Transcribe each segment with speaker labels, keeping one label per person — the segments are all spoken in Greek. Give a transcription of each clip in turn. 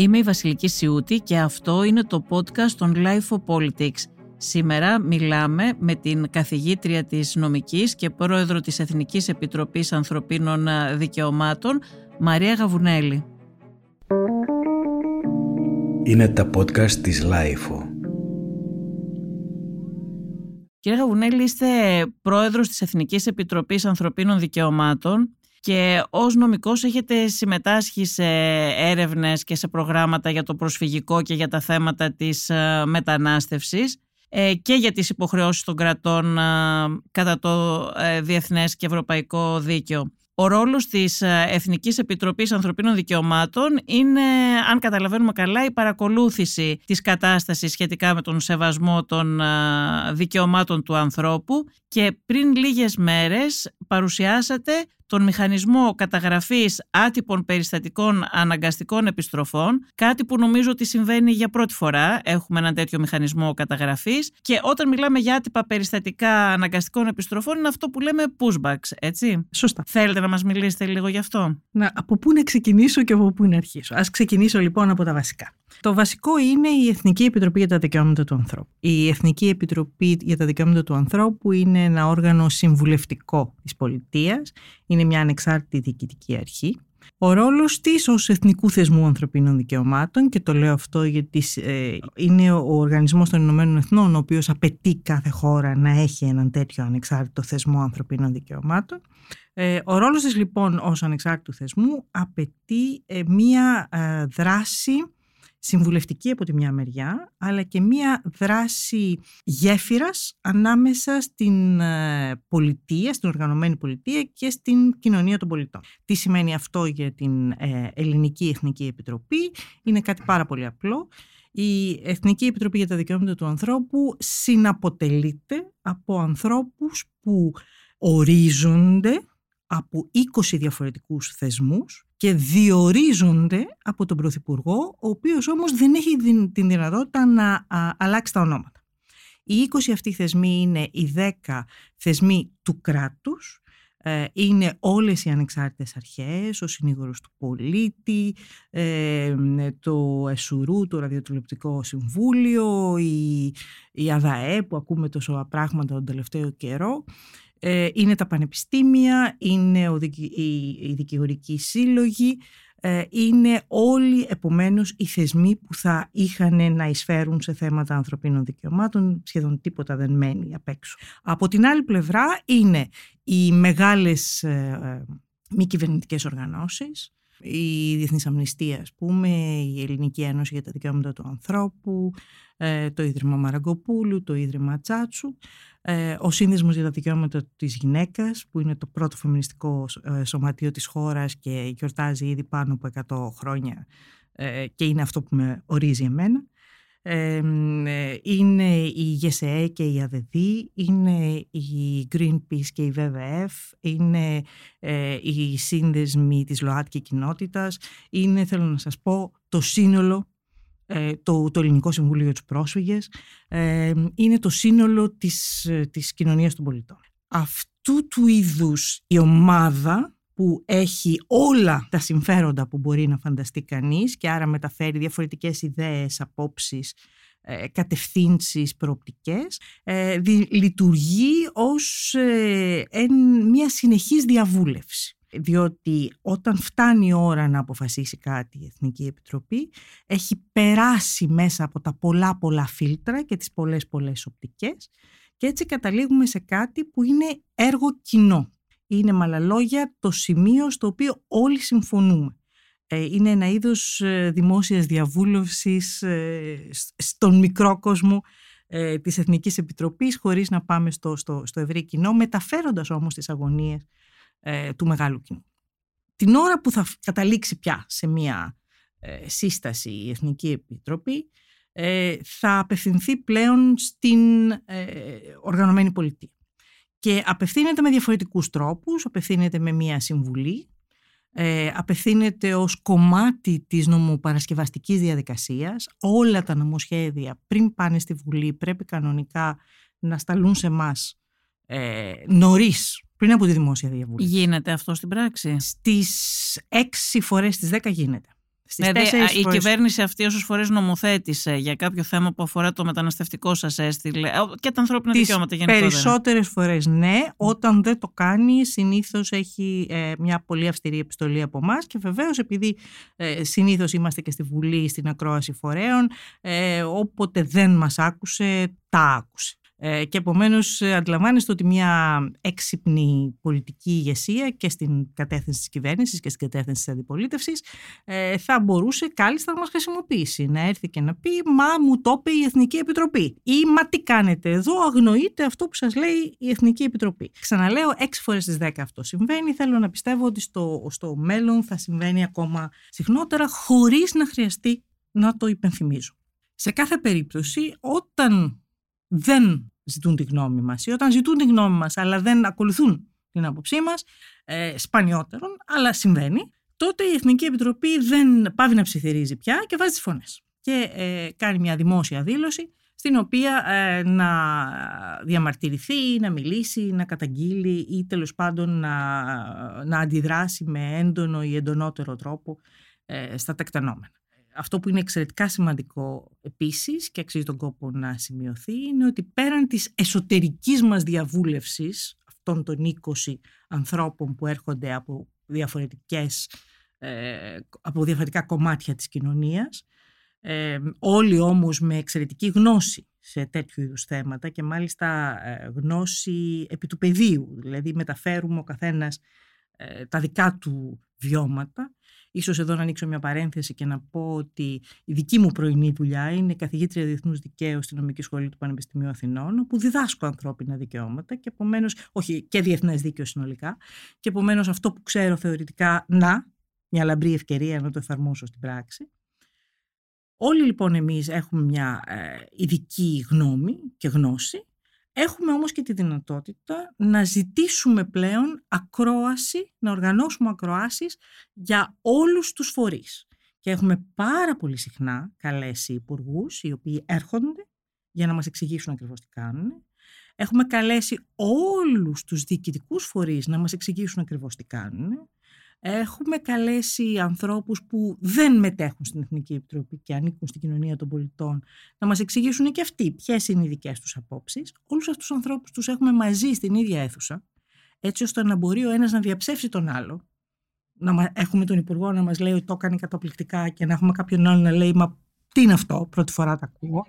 Speaker 1: Είμαι η Βασιλική Σιούτη και αυτό είναι το podcast των Life of Politics. Σήμερα μιλάμε με την καθηγήτρια της νομικής και πρόεδρο της Εθνικής Επιτροπής Ανθρωπίνων Δικαιωμάτων, Μαρία Γαβουνέλη.
Speaker 2: Είναι τα podcast της Life.
Speaker 1: Κύριε Γαβουνέλη, είστε πρόεδρος της Εθνικής Επιτροπής Ανθρωπίνων Δικαιωμάτων και ως νομικός έχετε συμμετάσχει σε έρευνες και σε προγράμματα για το προσφυγικό και για τα θέματα της ε, μετανάστευσης ε, και για τις υποχρεώσεις των κρατών ε, κατά το διεθνές και ευρωπαϊκό δίκαιο. Ο ρόλος της Εθνικής Επιτροπής Ανθρωπίνων Δικαιωμάτων είναι, αν καταλαβαίνουμε καλά, η παρακολούθηση της κατάστασης σχετικά με τον σεβασμό των δικαιωμάτων του ανθρώπου και πριν λίγες μέρες παρουσιάσατε τον μηχανισμό καταγραφής άτυπων περιστατικών αναγκαστικών επιστροφών, κάτι που νομίζω ότι συμβαίνει για πρώτη φορά. Έχουμε έναν τέτοιο μηχανισμό καταγραφής και όταν μιλάμε για άτυπα περιστατικά αναγκαστικών επιστροφών είναι αυτό που λέμε pushbacks, έτσι.
Speaker 3: Σωστά.
Speaker 1: Θέλετε να μας μιλήσετε λίγο γι' αυτό;
Speaker 3: Να, από πού να ξεκινήσω και από πού να αρχίσω. Ας ξεκινήσω λοιπόν από τα βασικά. Το βασικό είναι η Εθνική Επιτροπή για τα Δικαιώματα του Ανθρώπου. Η Εθνική Επιτροπή για τα Δικαιώματα του Ανθρώπου είναι ένα όργανο συμβουλευτικό της πολιτείας, είναι μια ανεξάρτητη διοικητική αρχή. Ο ρόλος της ως Εθνικού Θεσμού Ανθρωπίνων Δικαιωμάτων και το λέω αυτό γιατί ε, είναι ο Οργανισμός των Ηνωμένων Εθνών ο οποίος απαιτεί κάθε χώρα να έχει έναν τέτοιο ανεξάρτητο θεσμό ανθρωπίνων δικαιωμάτων. Ε, ο ρόλος της λοιπόν ως ανεξάρτητου θεσμού απαιτεί ε, μία δράση συμβουλευτική από τη μια μεριά, αλλά και μια δράση γέφυρας ανάμεσα στην ε, πολιτεία, στην οργανωμένη πολιτεία και στην κοινωνία των πολιτών. Τι σημαίνει αυτό για την ε, Ελληνική Εθνική Επιτροπή, είναι κάτι πάρα πολύ απλό. Η Εθνική Επιτροπή για τα Δικαιώματα του Ανθρώπου συναποτελείται από ανθρώπους που ορίζονται από 20 διαφορετικούς θεσμούς και διορίζονται από τον Πρωθυπουργό, ο οποίος όμως δεν έχει την δυνατότητα να αλλάξει τα ονόματα. Οι 20 αυτοί θεσμοί είναι οι 10 θεσμοί του κράτους, ε, είναι όλες οι ανεξάρτητες αρχές, ο συνήγορος του πολίτη, ε, το ΕΣΟΥΡΟΥ, το Ραδιοτηλεπτικό Συμβούλιο, η, η ΑΔΑΕ που ακούμε τόσο πράγματα τον τελευταίο καιρό, ε, είναι τα πανεπιστήμια, είναι ο, οι, δικηγορικοί σύλλογοι, ε, είναι όλοι επομένως οι θεσμοί που θα είχαν να εισφέρουν σε θέματα ανθρωπίνων δικαιωμάτων, σχεδόν τίποτα δεν μένει απ' έξω. Από την άλλη πλευρά είναι οι μεγάλες ε, μη κυβερνητικές οργανώσεις, η Διεθνής Αμνηστία, ας πούμε, η Ελληνική Ένωση για τα Δικαιώματα του Ανθρώπου, το Ίδρυμα Μαραγκοπούλου, το Ίδρυμα Τσάτσου, ε, ο Σύνδεσμος για τα Δικαιώματα της Γυναίκας που είναι το πρώτο φεμινιστικό ε, σωματείο της χώρας και γιορτάζει ήδη πάνω από 100 χρόνια ε, και είναι αυτό που με ορίζει εμένα. Είναι η ΓΕΣΕΕ και η ΑΔΔ, είναι η Greenpeace και η WWF, είναι οι σύνδεσμοι της ΛΟΑΤΚΙ κοινότητας, είναι θέλω να σας πω το σύνολο ε, το, το Ελληνικό Συμβούλιο για τους Πρόσφυγες, ε, είναι το σύνολο της, ε, της κοινωνίας των πολιτών. Αυτού του είδους η ομάδα που έχει όλα τα συμφέροντα που μπορεί να φανταστεί κανείς και άρα μεταφέρει διαφορετικές ιδέες, απόψεις, κατευθύνσεις, προοπτικές, λειτουργεί ως μια συνεχής διαβούλευση διότι όταν φτάνει η ώρα να αποφασίσει κάτι η Εθνική Επιτροπή έχει περάσει μέσα από τα πολλά πολλά φίλτρα και τις πολλές πολλές οπτικές και έτσι καταλήγουμε σε κάτι που είναι έργο κοινό. Είναι με άλλα λόγια το σημείο στο οποίο όλοι συμφωνούμε. Ε, είναι ένα είδος ε, δημόσιας διαβούλευσης ε, στον μικρό κόσμο της Εθνικής Επιτροπής χωρίς να πάμε στο, στο, στο ευρύ κοινό μεταφέροντας όμως τις αγωνίες ε, του μεγάλου κοινού. Την ώρα που θα καταλήξει πια σε μια ε, σύσταση η Εθνική Επιτροπή ε, θα απευθυνθεί πλέον στην οργανωμένη πολιτεία. Και απευθύνεται με διαφορετικούς τρόπους, απευθύνεται με μια συμβουλή, απευθύνεται ως κομμάτι της νομοπαρασκευαστικής διαδικασίας. Όλα τα νομοσχέδια πριν πάνε στη Βουλή πρέπει κανονικά να σταλούν σε εμάς ε, νωρίς πριν από τη δημόσια διαβούλευση.
Speaker 1: Γίνεται αυτό στην πράξη;
Speaker 3: Στις έξι φορές στις δέκα γίνεται. Στις
Speaker 1: δηλαδή,
Speaker 3: τέσσερις
Speaker 1: η
Speaker 3: φορές-
Speaker 1: κυβέρνηση αυτή όσε φορές νομοθέτησε για κάποιο θέμα που αφορά το μεταναστευτικό σας έστειλε ε, και τα ανθρώπινα
Speaker 3: Τις
Speaker 1: δικαιώματα γενικότερα.
Speaker 3: περισσότερες φορές ναι, όταν δεν το κάνει συνήθως έχει ε, μια πολύ αυστηρή επιστολή από εμάς και βεβαίως επειδή ε, συνήθως είμαστε και στη Βουλή στην ακρόαση φορέων, ε, όποτε δεν μας άκουσε, τα άκουσε. Ε, και επομένως ε, αντιλαμβάνεστε ότι μια έξυπνη πολιτική ηγεσία και στην κατεύθυνση της κυβέρνησης και στην κατεύθυνση της αντιπολίτευσης ε, θα μπορούσε κάλλιστα να μας χρησιμοποιήσει. Να έρθει και να πει «Μα μου το είπε η Εθνική Επιτροπή» ή «Μα τι κάνετε εδώ, αγνοείτε αυτό που σας λέει η Εθνική Επιτροπή». Ξαναλέω, έξι φορές στις δέκα αυτό συμβαίνει. Θέλω να πιστεύω ότι στο, στο μέλλον θα συμβαίνει ακόμα συχνότερα χωρίς να χρειαστεί να το υπενθυμίζω. Σε κάθε περίπτωση, όταν δεν ζητούν τη γνώμη μας ή όταν ζητούν τη γνώμη μας αλλά δεν ακολουθούν την άποψή μας, ε, σπανιότερον, αλλά συμβαίνει, τότε η Εθνική Επιτροπή δεν πάβει να ψιθυρίζει πια και βάζει τις φωνές. Και ε, κάνει μια δημόσια δήλωση στην οποία ε, να διαμαρτυρηθεί, να μιλήσει, να καταγγείλει ή τέλος πάντων να, να αντιδράσει με έντονο ή εντονότερο τρόπο ε, στα τεκτενόμενα. Αυτό που είναι εξαιρετικά σημαντικό επίσης και αξίζει τον κόπο να σημειωθεί είναι ότι πέραν της εσωτερικής μας διαβούλευσης αυτών των 20 ανθρώπων που έρχονται από, διαφορετικές, ε, από διαφορετικά κομμάτια της κοινωνίας ε, όλοι όμως με εξαιρετική γνώση σε τέτοιου είδους θέματα και μάλιστα ε, γνώση επί του πεδίου, δηλαδή μεταφέρουμε ο καθένας ε, τα δικά του βιώματα. Ίσως εδώ να ανοίξω μια παρένθεση και να πω ότι η δική μου πρωινή δουλειά είναι καθηγήτρια Διεθνούς Δικαίου στην Νομική Σχολή του Πανεπιστημίου Αθηνών, όπου διδάσκω ανθρώπινα δικαιώματα και επομένως, όχι και διεθνές δίκαιο συνολικά, και επομένως αυτό που ξέρω θεωρητικά, να, μια λαμπρή ευκαιρία να το εφαρμόσω στην πράξη. Όλοι λοιπόν εμείς έχουμε μια ε, ειδική γνώμη και γνώση, έχουμε όμως και τη δυνατότητα να ζητήσουμε πλέον ακρόαση, να οργανώσουμε ακροάσεις για όλους τους φορείς. Και έχουμε πάρα πολύ συχνά καλέσει υπουργούς οι οποίοι έρχονται για να μας εξηγήσουν ακριβώς τι κάνουν. Έχουμε καλέσει όλους τους διοικητικούς φορείς να μας εξηγήσουν ακριβώς τι κάνουν. Έχουμε καλέσει ανθρώπους που δεν μετέχουν στην Εθνική Επιτροπή και ανήκουν στην κοινωνία των πολιτών να μας εξηγήσουν και αυτοί ποιες είναι οι δικές τους απόψεις. Όλους αυτούς τους ανθρώπους τους έχουμε μαζί στην ίδια αίθουσα, έτσι ώστε να μπορεί ο ένας να διαψεύσει τον άλλο. Να μα- έχουμε τον Υπουργό να μας λέει ότι το έκανε καταπληκτικά και να έχουμε κάποιον άλλο να λέει «Μα τι είναι αυτό, πρώτη φορά τα ακούω».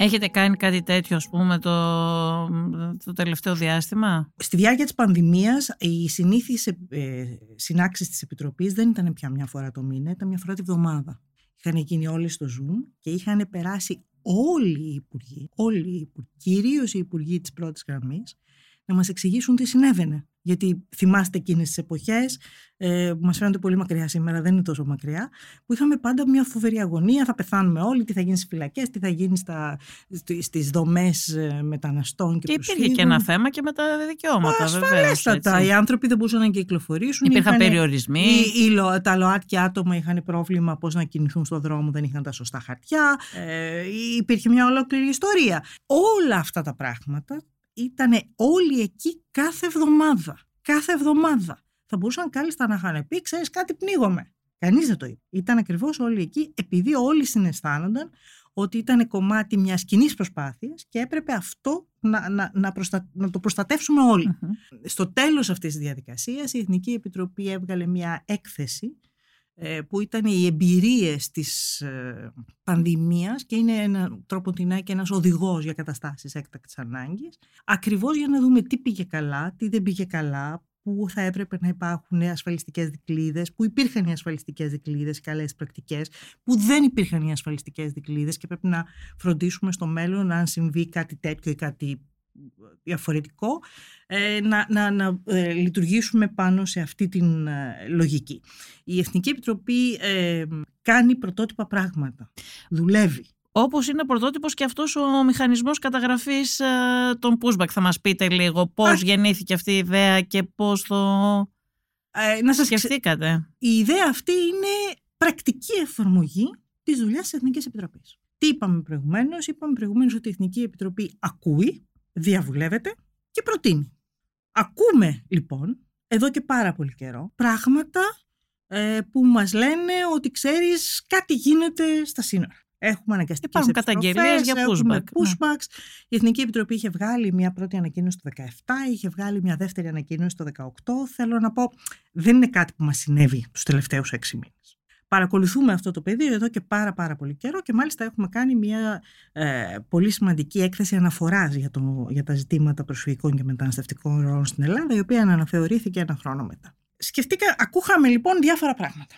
Speaker 1: Έχετε κάνει κάτι τέτοιο, ας πούμε, το, το τελευταίο διάστημα;
Speaker 3: Στη διάρκεια της πανδημίας οι συνήθεις ε, συνάξεις της Επιτροπής δεν ήταν πια μια φορά το μήνα, ήταν μια φορά τη βδομάδα. Είχαν γίνει όλοι στο Zoom και είχαν περάσει όλοι οι υπουργοί, όλοι οι υπουργοί, κυρίως οι υπουργοί της πρώτης γραμμής, να μας εξηγήσουν τι συνέβαινε. Γιατί θυμάστε εκείνες τις εποχές, ε, που μας φαίνονται πολύ μακριά σήμερα, δεν είναι τόσο μακριά, που είχαμε πάντα μια φοβερή αγωνία. Θα πεθάνουμε όλοι, τι θα γίνει στις φυλακές, τι θα γίνει στις δομές μεταναστών και,
Speaker 1: Και υπήρχε και ένα θέμα και με τα δικαιώματα, βέβαια.
Speaker 3: Ασφαλέστατα. Οι άνθρωποι δεν μπορούσαν να κυκλοφορήσουν.
Speaker 1: Υπήρχαν
Speaker 3: είχαν-
Speaker 1: περιορισμοί.
Speaker 3: οι, οι, λο- τα ΛΟΑΤΚΙ άτομα είχαν πρόβλημα πώς να κινηθούν στον δρόμο, δεν είχαν τα σωστά χαρτιά. Ε, υπήρχε μια ολόκληρη ιστορία. Όλα αυτά τα πράγματα ήταν όλοι εκεί κάθε εβδομάδα. Κάθε εβδομάδα. Θα μπορούσαν κάλλιστα να είχαν πει, ξέρεις κάτι πνίγομαι. Κανείς δεν το είπε. Ήταν ακριβώς όλοι εκεί επειδή όλοι συναισθάνονταν ότι ήταν κομμάτι μιας κοινή προσπάθειας και έπρεπε αυτό να, να, να, προστα- να το προστατεύσουμε όλοι.
Speaker 1: Μμμ.
Speaker 3: Στο τέλος αυτής της διαδικασίας η Εθνική Επιτροπή έβγαλε μια έκθεση ε, που ήταν οι εμπειρίες της ε, πανδημίας και είναι ένα τρόπο την και ένας οδηγός για καταστάσεις έκτακτης ανάγκης ακριβώς για να δούμε τι πήγε καλά, τι δεν πήγε καλά, που θα έπρεπε να υπάρχουν ασφαλιστικές δικλείδες, που υπήρχαν οι ασφαλιστικές δικλείδες, οι καλές πρακτικές, που δεν υπήρχαν οι ασφαλιστικές δικλείδες και πρέπει να φροντίσουμε στο μέλλον αν συμβεί κάτι τέτοιο ή κάτι διαφορετικό ε, να, να, να ε, λειτουργήσουμε πάνω σε αυτή την ε, λογική. Η Εθνική Επιτροπή ε, κάνει πρωτότυπα πράγματα. Δουλεύει.
Speaker 1: Όπως είναι πρωτότυπος και αυτός ο μηχανισμός καταγραφής ε, των pushback. Θα μας πείτε λίγο πώς
Speaker 3: Α.
Speaker 1: γεννήθηκε αυτή η ιδέα και πώς το...
Speaker 3: Ε, να σας
Speaker 1: Σκεφτήκατε.
Speaker 3: Η ιδέα αυτή είναι πρακτική εφαρμογή της δουλειάς της Εθνικής Επιτροπής. Τι είπαμε προηγουμένως, είπαμε προηγουμένως ότι η Εθνική Επιτροπή ακούει, διαβουλεύεται και προτείνει. Ακούμε λοιπόν εδώ και πάρα πολύ καιρό πράγματα ε, που μας λένε ότι ξέρεις κάτι γίνεται στα σύνορα. Έχουμε αναγκαστικές
Speaker 1: Υπάρχουν καταγγελίες για
Speaker 3: έχουμε
Speaker 1: pushback, ναι.
Speaker 3: pushbacks. Η Εθνική Επιτροπή είχε βγάλει μια πρώτη ανακοίνωση το 17, είχε βγάλει μια δεύτερη ανακοίνωση το 18. Θέλω να πω, δεν είναι κάτι που μας συνέβη τους τελευταίους έξι μήνες. Παρακολουθούμε αυτό το πεδίο εδώ και πάρα πάρα πολύ καιρό και μάλιστα έχουμε κάνει μια ε, πολύ σημαντική έκθεση αναφοράς για, το, για τα ζητήματα προσφυγικών και μεταναστευτικών ροών στην Ελλάδα, η οποία αναθεωρήθηκε ένα χρόνο μετά. Σκεφτήκα, ακούχαμε λοιπόν διάφορα πράγματα.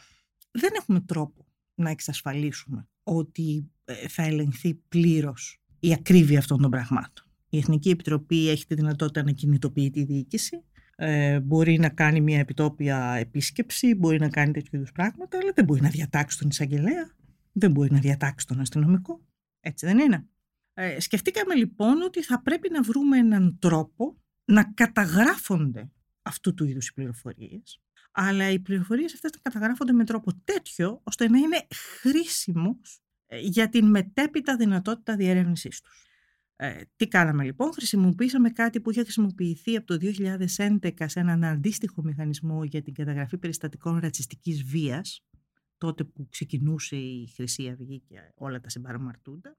Speaker 3: Δεν έχουμε τρόπο να εξασφαλίσουμε ότι ε, θα ελεγχθεί πλήρως η ακρίβεια αυτών των πραγμάτων. Η Εθνική Επιτροπή έχει τη δυνατότητα να κινητοποιεί τη διοίκηση, ε, μπορεί να κάνει μια επιτόπια επίσκεψη, μπορεί να κάνει τέτοιου είδους πράγματα, αλλά δεν μπορεί να διατάξει τον εισαγγελέα, δεν μπορεί να διατάξει τον αστυνομικό. Έτσι δεν είναι. Ε, σκεφτήκαμε λοιπόν ότι θα πρέπει να βρούμε έναν τρόπο να καταγράφονται αυτού του είδους οι πληροφορίες, αλλά οι πληροφορίες αυτές να καταγράφονται με τρόπο τέτοιο, ώστε να είναι χρήσιμος ε, για την μετέπειτα δυνατότητα διερεύνησής τους. Ε, τι κάναμε λοιπόν, χρησιμοποιήσαμε κάτι που είχε χρησιμοποιηθεί από το 2011 σε έναν αντίστοιχο μηχανισμό για την καταγραφή περιστατικών ρατσιστικής βίας, τότε που ξεκινούσε η Χρυσή Αυγή και όλα τα συμπαραμαρτούντα.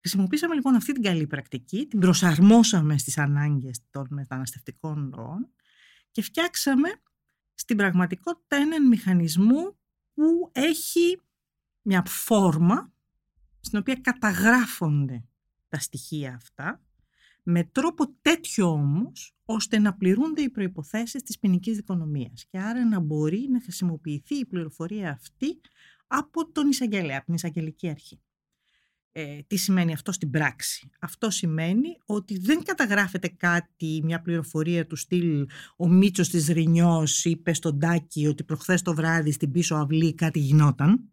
Speaker 3: Χρησιμοποίησαμε λοιπόν αυτή την καλή πρακτική, την προσαρμόσαμε στις ανάγκες των μεταναστευτικών ροών και φτιάξαμε στην πραγματικότητα έναν μηχανισμό που έχει μια φόρμα στην οποία καταγράφονται τα στοιχεία αυτά με τρόπο τέτοιο όμως ώστε να πληρούνται οι προϋποθέσεις της ποινικής δικονομίας και άρα να μπορεί να χρησιμοποιηθεί η πληροφορία αυτή από τον εισαγγελέα, από την εισαγγελική αρχή. Ε, τι σημαίνει αυτό στην πράξη; Αυτό σημαίνει ότι δεν καταγράφεται κάτι, μια πληροφορία του στυλ ο Μίτσος της Ρινιός είπε στον Τάκη ότι προχθές το βράδυ στην πίσω αυλή κάτι γινόταν,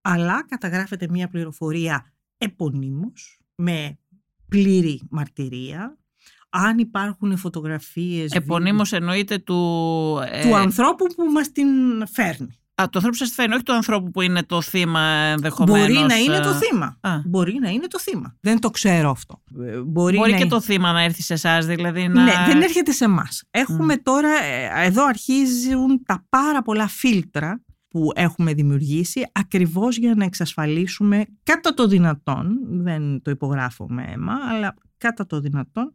Speaker 3: αλλά καταγράφεται μια πληροφορία επωνύμως, με πλήρη μαρτυρία. Αν υπάρχουν φωτογραφίες...
Speaker 1: Επωνύμως εννοείται του...
Speaker 3: Του ε, ανθρώπου που μας την φέρνει.
Speaker 1: Α, το ανθρώπου σας φέρνει, όχι του ανθρώπου που είναι το θύμα ενδεχομένως.
Speaker 3: Μπορεί να είναι το
Speaker 1: ε,
Speaker 3: θύμα.
Speaker 1: Α.
Speaker 3: Μπορεί να είναι το θύμα. Δεν το ξέρω αυτό. Ε, Μπορεί,
Speaker 1: Μπορεί
Speaker 3: να
Speaker 1: και
Speaker 3: είναι-
Speaker 1: το θύμα να έρθει σε εσάς, δηλαδή να...
Speaker 3: Ναι, δεν έρχεται σε εμάς. Έχουμε τώρα, ε, εδώ αρχίζουν τα πάρα πολλά φίλτρα που έχουμε δημιουργήσει ακριβώς για να εξασφαλίσουμε κατά το δυνατόν, δεν το υπογράφω με αίμα, αλλά κατά το δυνατόν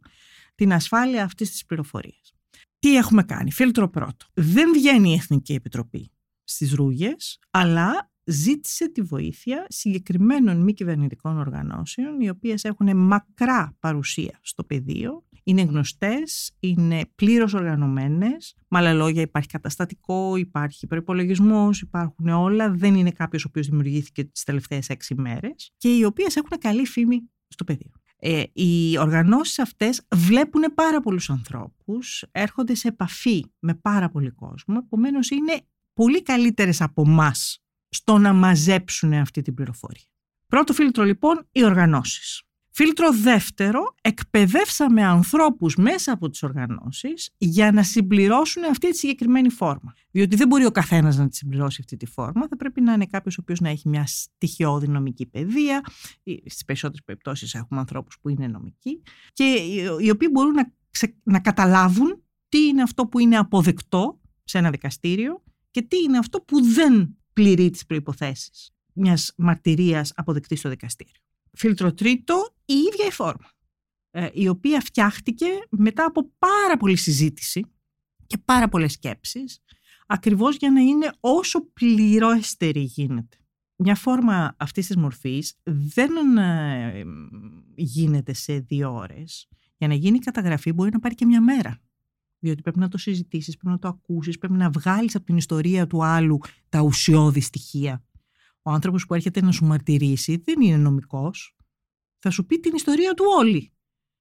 Speaker 3: την ασφάλεια αυτής της πληροφορίας. Τι έχουμε κάνει; Φίλτρο πρώτο. Δεν βγαίνει η Εθνική Επιτροπή στις ρούγες, αλλά ζήτησε τη βοήθεια συγκεκριμένων μη κυβερνητικών οργανώσεων, οι οποίες έχουν μακρά παρουσία στο πεδίο, είναι γνωστές, είναι πλήρως οργανωμένες, με άλλα λόγια υπάρχει καταστατικό, υπάρχει προπολογισμό, υπάρχουν όλα, δεν είναι κάποιος ο οποίος δημιουργήθηκε τις τελευταίες έξι μέρες και οι οποίες έχουν καλή φήμη στο πεδίο. Ε, οι οργανώσεις αυτές βλέπουν πάρα πολλούς ανθρώπους, έρχονται σε επαφή με πάρα πολύ κόσμο, επομένως είναι πολύ καλύτερες από εμάς στο να μαζέψουν αυτή την πληροφορία. Πρώτο φίλτρο λοιπόν, οι οργανώσεις. Φίλτρο δεύτερο, εκπαιδεύσαμε ανθρώπους μέσα από τις οργανώσεις για να συμπληρώσουν αυτή τη συγκεκριμένη φόρμα. Διότι δεν μπορεί ο καθένας να τη συμπληρώσει αυτή τη φόρμα, θα πρέπει να είναι κάποιος ο οποίος να έχει μια στοιχειώδη νομική παιδεία. Στις περισσότερες περιπτώσεις έχουμε ανθρώπους που είναι νομικοί και οι οποίοι μπορούν να, ξε- να καταλάβουν τι είναι αυτό που είναι αποδεκτό σε ένα δικαστήριο και τι είναι αυτό που δεν πληρεί τις προϋποθέσεις μιας μαρτυρίας αποδεκτής στο δικαστήριο. Φίλτρο τρίτο, η ίδια η φόρμα, ε, η οποία φτιάχτηκε μετά από πάρα πολλή συζήτηση και πάρα πολλές σκέψεις, ακριβώς για να είναι όσο πληρώστερη γίνεται. Μια φόρμα αυτής της μορφής δεν ε, γίνεται σε δύο ώρες. Για να γίνει η καταγραφή μπορεί να πάρει και μια μέρα. Διότι πρέπει να το συζητήσεις, πρέπει να το ακούσεις, πρέπει να βγάλεις από την ιστορία του άλλου τα ουσιώδη στοιχεία. Ο άνθρωπος που έρχεται να σου μαρτυρήσει δεν είναι νομικός. Θα σου πει την ιστορία του όλη.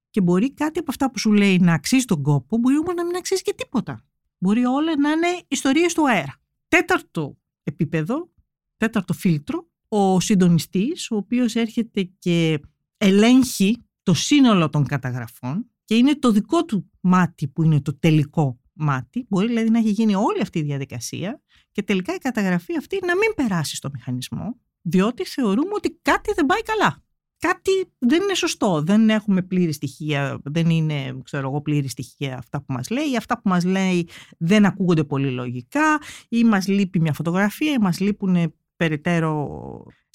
Speaker 3: Και μπορεί κάτι από αυτά που σου λέει να αξίζει τον κόπο, μπορεί όμως να μην αξίζει και τίποτα. Μπορεί όλα να είναι ιστορίες του αέρα. Τέταρτο επίπεδο, τέταρτο φίλτρο, ο συντονιστής, ο οποίος έρχεται και ελέγχει το σύνολο των καταγραφών και είναι το δικό του μάτι που είναι το τελικό μάτι, μπορεί δηλαδή να έχει γίνει όλη αυτή η διαδικασία και τελικά η καταγραφή αυτή να μην περάσει στο μηχανισμό, διότι θεωρούμε ότι κάτι δεν πάει καλά. Κάτι δεν είναι σωστό. Δεν έχουμε πλήρη στοιχεία, δεν είναι ξέρω εγώ, πλήρη στοιχεία αυτά που μας λέει. Αυτά που μας λέει δεν ακούγονται πολύ λογικά ή μας λείπει μια φωτογραφία ή μας λείπουν περαιτέρω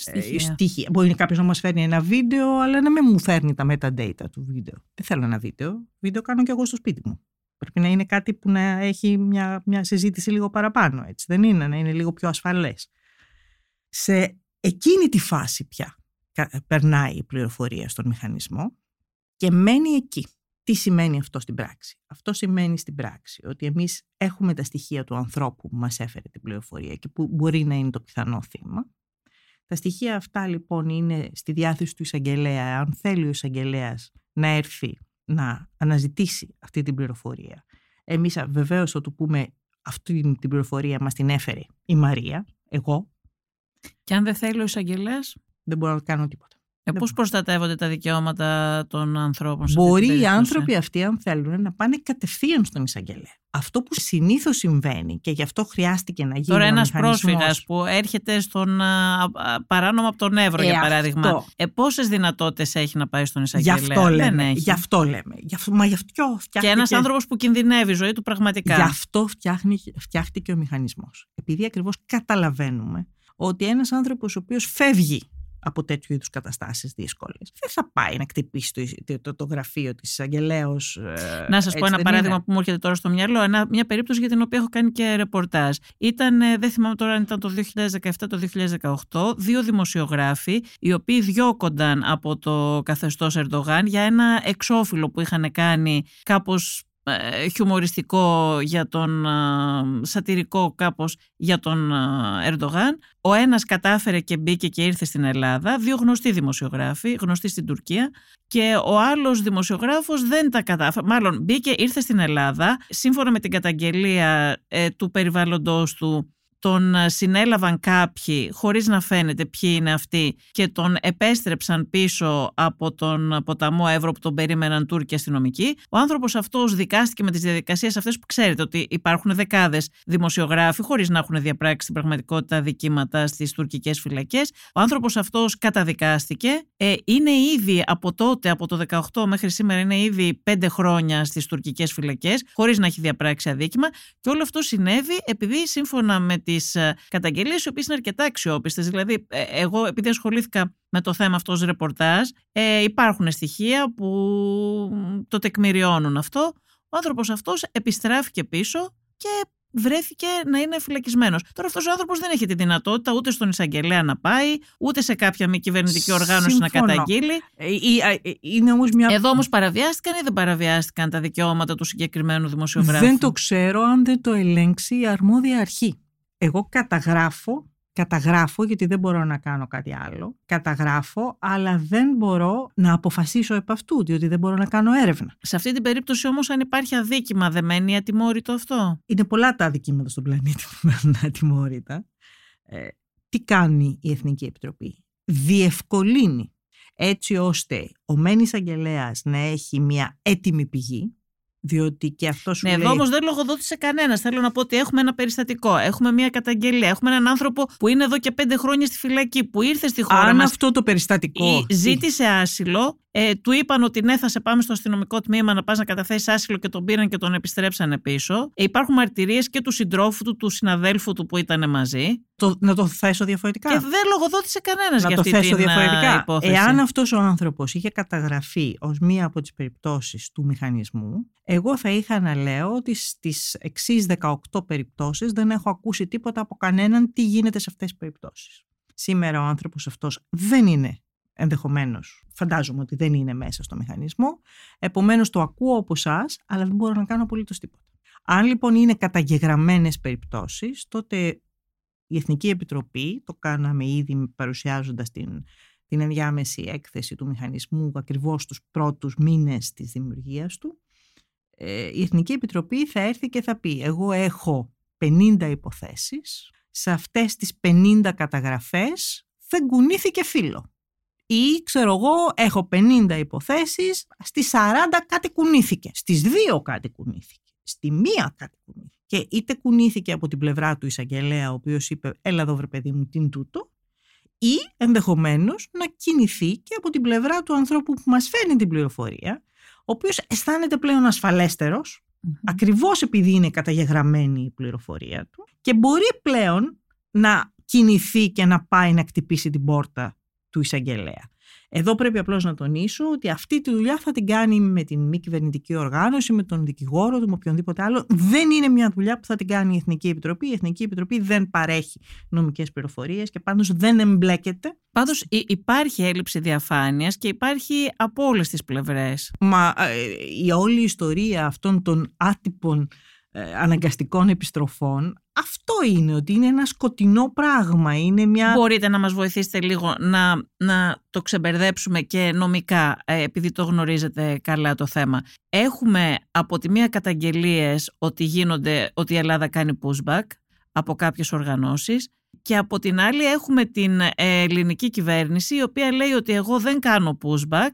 Speaker 3: ε, στοιχεία. στοιχεία. Μπορεί κάποιος να μας φέρνει ένα βίντεο, αλλά να μην μου φέρνει τα metadata του βίντεο. Δεν θέλω ένα βίντεο. Βίντεο κάνω και εγώ στο σπίτι μου. Πρέπει να είναι κάτι που να έχει μια, μια συζήτηση λίγο παραπάνω, έτσι. Δεν είναι, να είναι λίγο πιο ασφαλές. Σε εκείνη τη φάση πια περνάει η πληροφορία στον μηχανισμό και μένει εκεί. Τι σημαίνει αυτό στην πράξη; Αυτό σημαίνει στην πράξη ότι εμείς έχουμε τα στοιχεία του ανθρώπου που μας έφερε την πληροφορία και που μπορεί να είναι το πιθανό θύμα. Τα στοιχεία αυτά λοιπόν είναι στη διάθεση του εισαγγελέα. Αν θέλει ο εισαγγελέας να έρθει να αναζητήσει αυτή την πληροφορία. Εμείς βεβαίως θα του πούμε αυτή την πληροφορία μας την έφερε η Μαρία, εγώ.
Speaker 1: Και αν δεν θέλει ο εισαγγελέας;
Speaker 3: Δεν μπορώ να κάνω τίποτα.
Speaker 1: Ε, Πώς προστατεύονται τα δικαιώματα των ανθρώπων σε
Speaker 3: Μπορεί οι άνθρωποι αυτοί, αν θέλουν, να πάνε κατευθείαν στον εισαγγελέα. Αυτό που συνήθως συμβαίνει και γι' αυτό χρειάστηκε να γίνει.
Speaker 1: Τώρα, ένας πρόσφυγας που έρχεται στον α, παράνομο από τον Εύρο, για ε, παράδειγμα. Ε, Πόσες δυνατότητες έχει να πάει στον εισαγγελέα;
Speaker 3: Γι' αυτό λέμε. Δεν Γι' αυτό λέμε. Γι αυτό, μα γι αυτό
Speaker 1: Και ένας άνθρωπος που κινδυνεύει η ζωή του πραγματικά.
Speaker 3: Γι' αυτό φτιάχτηκε ο μηχανισμός. Επειδή ακριβώς καταλαβαίνουμε ότι ένας άνθρωπος ο οποίος φεύγει από τέτοιου είδους καταστάσεις δύσκολες. Δεν θα πάει να κτυπήσει το, το, το γραφείο της εισαγγελέω.
Speaker 1: Ε, να σας πω ένα παράδειγμα που μου έρχεται τώρα στο μυαλό. Ένα, μια περίπτωση για την οποία έχω κάνει και ρεπορτάζ. Ήταν, ε, δεν θυμάμαι τώρα αν ήταν το 2017 το 2018, δύο δημοσιογράφοι οι οποίοι διώκονταν από το καθεστώς Ερντογάν για ένα εξώφυλλο που είχαν κάνει κάπως ε, χιουμοριστικό για τον σατυρικό κάπως για τον Ερντογάν. Ο ένας κατάφερε και μπήκε και ήρθε στην Ελλάδα. Δύο γνωστοί δημοσιογράφοι γνωστοί στην Τουρκία. Και ο άλλος δημοσιογράφος δεν τα κατάφερε. Μάλλον μπήκε ήρθε στην Ελλάδα. Σύμφωνα με την καταγγελία ε, του περιβάλλοντος του τον ε, συνέλαβαν κάποιοι χωρίς να φαίνεται ποιοι είναι αυτοί και τον επέστρεψαν πίσω από τον ποταμό Εύρο που τον περίμεναν Τούρκοι αστυνομικοί. Ο άνθρωπος αυτός δικάστηκε με τις διαδικασίες αυτές που ξέρετε ότι υπάρχουν δεκάδες δημοσιογράφοι χωρίς να έχουν διαπράξει στην πραγματικότητα δικήματα στις τουρκικές φυλακές. Ο άνθρωπος αυτός καταδικάστηκε. Ε, είναι ήδη από τότε, από το 18 μέχρι σήμερα είναι ήδη πέντε χρόνια στις τουρκικές φυλακές χωρίς να έχει διαπράξει αδίκημα και όλο αυτό συνέβη επειδή σύμφωνα με τις ε, καταγγελίες, οι οποίες είναι αρκετά αξιόπιστες. Δηλαδή, ε, εγώ επειδή ασχολήθηκα με το θέμα αυτό ως ρεπορτάζ, ε, υπάρχουν στοιχεία που το τεκμηριώνουν αυτό. Ο άνθρωπος αυτός επιστράφηκε πίσω και βρέθηκε να είναι φυλακισμένος. Τώρα αυτός ο άνθρωπος δεν έχει τη δυνατότητα ούτε στον εισαγγελέα να πάει, ούτε σε κάποια μη κυβερνητική οργάνωση να καταγγείλει.
Speaker 3: Είναι όμως μια...
Speaker 1: Εδώ όμως παραβιάστηκαν ή δεν παραβιάστηκαν τα δικαιώματα του συγκεκριμένου δημοσιογράφου;
Speaker 3: Δεν το ξέρω αν δεν το ελέγξει η αρμόδια αρχή εγώ καταγράφω, καταγράφω γιατί δεν μπορώ να κάνω κάτι άλλο, καταγράφω, αλλά δεν μπορώ να αποφασίσω επ' αυτού, διότι δεν μπορώ να κάνω έρευνα.
Speaker 1: Σε αυτή την περίπτωση όμως αν υπάρχει αδίκημα δεν μένει ατιμόρυτο αυτό;
Speaker 3: Είναι πολλά τα αδικήματα στον πλανήτη που μένουν ατιμόρυτα. Ε, τι κάνει η Εθνική Επιτροπή; Διευκολύνει έτσι ώστε ο μένης αγγελέας να έχει μια έτοιμη πηγή, διότι και αυτό σου
Speaker 1: ναι,
Speaker 3: λέει...
Speaker 1: εδώ όμως δεν λογοδότησε κανένας. Θέλω να πω ότι έχουμε ένα περιστατικό, έχουμε μια καταγγελία, έχουμε έναν άνθρωπο που είναι εδώ και πέντε χρόνια στη φυλακή, που ήρθε στη χώρα
Speaker 3: Αν
Speaker 1: μας,
Speaker 3: αυτό το περιστατικό.
Speaker 1: Ζήτησε άσυλο, ε, του είπαν ότι ναι, θα σε πάμε στο αστυνομικό τμήμα να πας να καταθέσεις άσυλο και τον πήραν και τον επιστρέψανε πίσω. Ε, υπάρχουν μαρτυρίες και του συντρόφου του, του συναδέλφου του που ήταν μαζί.
Speaker 3: Το, να το θέσω διαφορετικά.
Speaker 1: Και δεν λογοδότησε κανένας για
Speaker 3: αυτή
Speaker 1: την
Speaker 3: διαφορετικά.
Speaker 1: υπόθεση.
Speaker 3: Εάν αυτός ο άνθρωπος είχε καταγραφεί ως μία από τις περιπτώσεις του μηχανισμού, εγώ θα είχα να λέω ότι στις εξής 18 περιπτώσεις δεν έχω ακούσει τίποτα από κανέναν τι γίνεται σε αυτές τις περιπτώσεις. Σήμερα ο άνθρωπος αυτός δεν είναι ενδεχομένως φαντάζομαι ότι δεν είναι μέσα στο μηχανισμό. Επομένως το ακούω από εσάς, αλλά δεν μπορώ να κάνω απολύτως τίποτα. Αν λοιπόν είναι καταγεγραμμένες περιπτώσεις, τότε η Εθνική Επιτροπή, το κάναμε ήδη παρουσιάζοντας την, την ενδιάμεση έκθεση του μηχανισμού ακριβώς τους πρώτους μήνες της δημιουργίας του, ε, η Εθνική Επιτροπή θα έρθει και θα πει εγώ έχω 50 υποθέσεις, σε αυτές τις 50 καταγραφές δεν κουνήθηκε φύλλο ή ξέρω εγώ έχω 50 υποθέσεις, στις 40 κάτι κουνήθηκε, στις 2 κάτι κουνήθηκε. στη μία κάτι κουνήθηκε. Και είτε κουνήθηκε από την πλευρά του εισαγγελέα, ο οποίος είπε έλα εδώ βρε παιδί μου την τούτο, ή ενδεχομένως να κινηθεί και από την πλευρά του ανθρώπου που μας φέρνει την πληροφορία, ο οποίος αισθάνεται πλέον ασφαλέστερος, ακριβώς επειδή είναι καταγεγραμμένη η πληροφορία του και μπορεί πλέον να κινηθεί και να πάει να κτυπήσει την πόρτα του εισαγγελέα. Εδώ πρέπει απλώς να τονίσω ότι αυτή τη δουλειά θα την κάνει με την μη κυβερνητική οργάνωση, με τον δικηγόρο του, με οποιονδήποτε άλλο. Δεν είναι μια δουλειά που θα την κάνει η Εθνική Επιτροπή. Η Εθνική Επιτροπή δεν παρέχει νομικές πληροφορίες και πάντως δεν εμπλέκεται.
Speaker 1: Πάντως υπάρχει έλλειψη διαφάνειας και υπάρχει από όλες τις πλευρές.
Speaker 3: Μα ε, η όλη ιστορία αυτών των άτυπων ε, αναγκαστικών επιστροφών αυτό είναι ότι είναι ένα σκοτεινό πράγμα είναι μια...
Speaker 1: Μπορείτε να μας βοηθήσετε λίγο να, να το ξεμπερδέψουμε και νομικά ε, επειδή το γνωρίζετε καλά το θέμα έχουμε από τη μία καταγγελίες ότι, γίνονται, ότι η Ελλάδα κάνει pushback από κάποιες οργανώσεις και από την άλλη έχουμε την ε, ελληνική κυβέρνηση η οποία λέει ότι εγώ δεν κάνω pushback,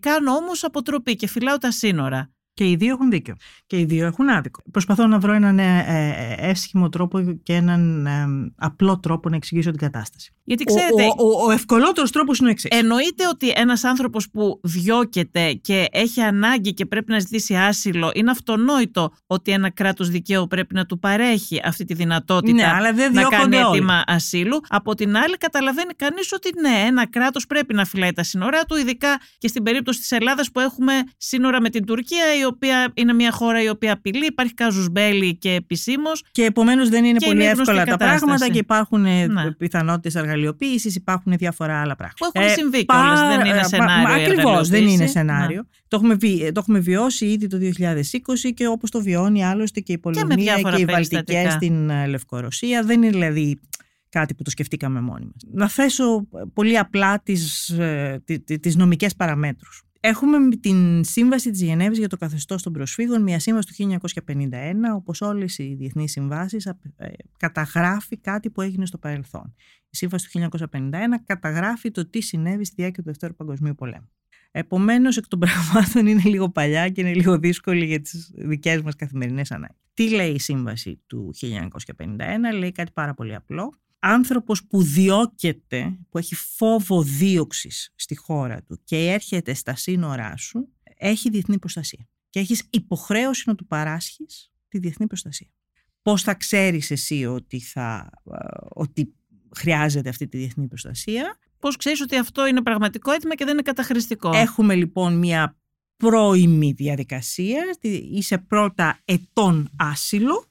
Speaker 1: κάνω όμως αποτροπή και φυλάω τα σύνορα.
Speaker 3: Και οι δύο έχουν δίκιο. Και οι δύο έχουν άδικο. Προσπαθώ να βρω έναν ε, ε, εύσχυμο τρόπο και έναν ε, απλό τρόπο να εξηγήσω την κατάσταση.
Speaker 1: Γιατί ξέρετε.
Speaker 3: Ο, ο, ο, ο ευκολότερος τρόπος είναι ο εξής.
Speaker 1: Εννοείται ότι ένας άνθρωπος που διώκεται και έχει ανάγκη και πρέπει να ζητήσει άσυλο, είναι αυτονόητο ότι ένα κράτος δικαίου πρέπει να του παρέχει αυτή τη δυνατότητα
Speaker 3: ναι, αλλά δεν
Speaker 1: να κάνει αίτημα ασύλου. Από την άλλη, καταλαβαίνει κανείς ότι ναι, ένα κράτος πρέπει να φυλάει τα σύνορά του, ειδικά και στην περίπτωση της Ελλάδας που έχουμε σύνορα με την Τουρκία, η οποία είναι μια χώρα η οποία απειλεί, υπάρχει κάζους μπέλη και επισήμως.
Speaker 3: Και επομένως δεν είναι πολύ εύκολα τα πράγματα και υπάρχουν ναι. πιθανότητες εργαλειοποίησης, υπάρχουν διάφορα άλλα πράγματα.
Speaker 1: Που έχουν ε, συμβεί κιόλας, δεν είναι σενάριο.
Speaker 3: Ακριβώς, δεν είναι σενάριο. Το έχουμε, βι, το έχουμε βιώσει ήδη το 2020 και όπως το βιώνει άλλωστε και η Πολωνία και, και οι Βαλτικές στην ε, Λευκορωσία. Δεν είναι δηλαδή κάτι που το σκεφτήκαμε μόνοι μας. Να θέσω πολύ απλά τις, ε, τις νομικές παραμέτρους. Έχουμε την Σύμβαση της Γενέβης για το καθεστώς των προσφύγων, μια σύμβαση του 1951, όπως όλες οι διεθνείς συμβάσεις ε, καταγράφει κάτι που έγινε στο παρελθόν. Η Σύμβαση του 1951 καταγράφει το τι συνέβη στη διάρκεια του Δευτέρου Παγκοσμίου Πολέμου. Επομένως, εκ των πραγμάτων είναι λίγο παλιά και είναι λίγο δύσκολη για τις δικές μας καθημερινές ανάγκες. Τι λέει η Σύμβαση του 1951, λέει κάτι πάρα πολύ απλό άνθρωπος που διώκεται, που έχει φόβο δίωξης στη χώρα του και έρχεται στα σύνορά σου, έχει διεθνή προστασία. Και έχεις υποχρέωση να του παράσχεις τη διεθνή προστασία. Πώς θα ξέρεις εσύ ότι, θα, ε, ότι χρειάζεται αυτή τη διεθνή προστασία;
Speaker 1: Πώς ξέρεις ότι αυτό είναι πραγματικό έτοιμα και δεν είναι καταχρηστικό;
Speaker 3: Έχουμε λοιπόν μια πρώιμη διαδικασία. Είσαι πρώτα ετών άσυλο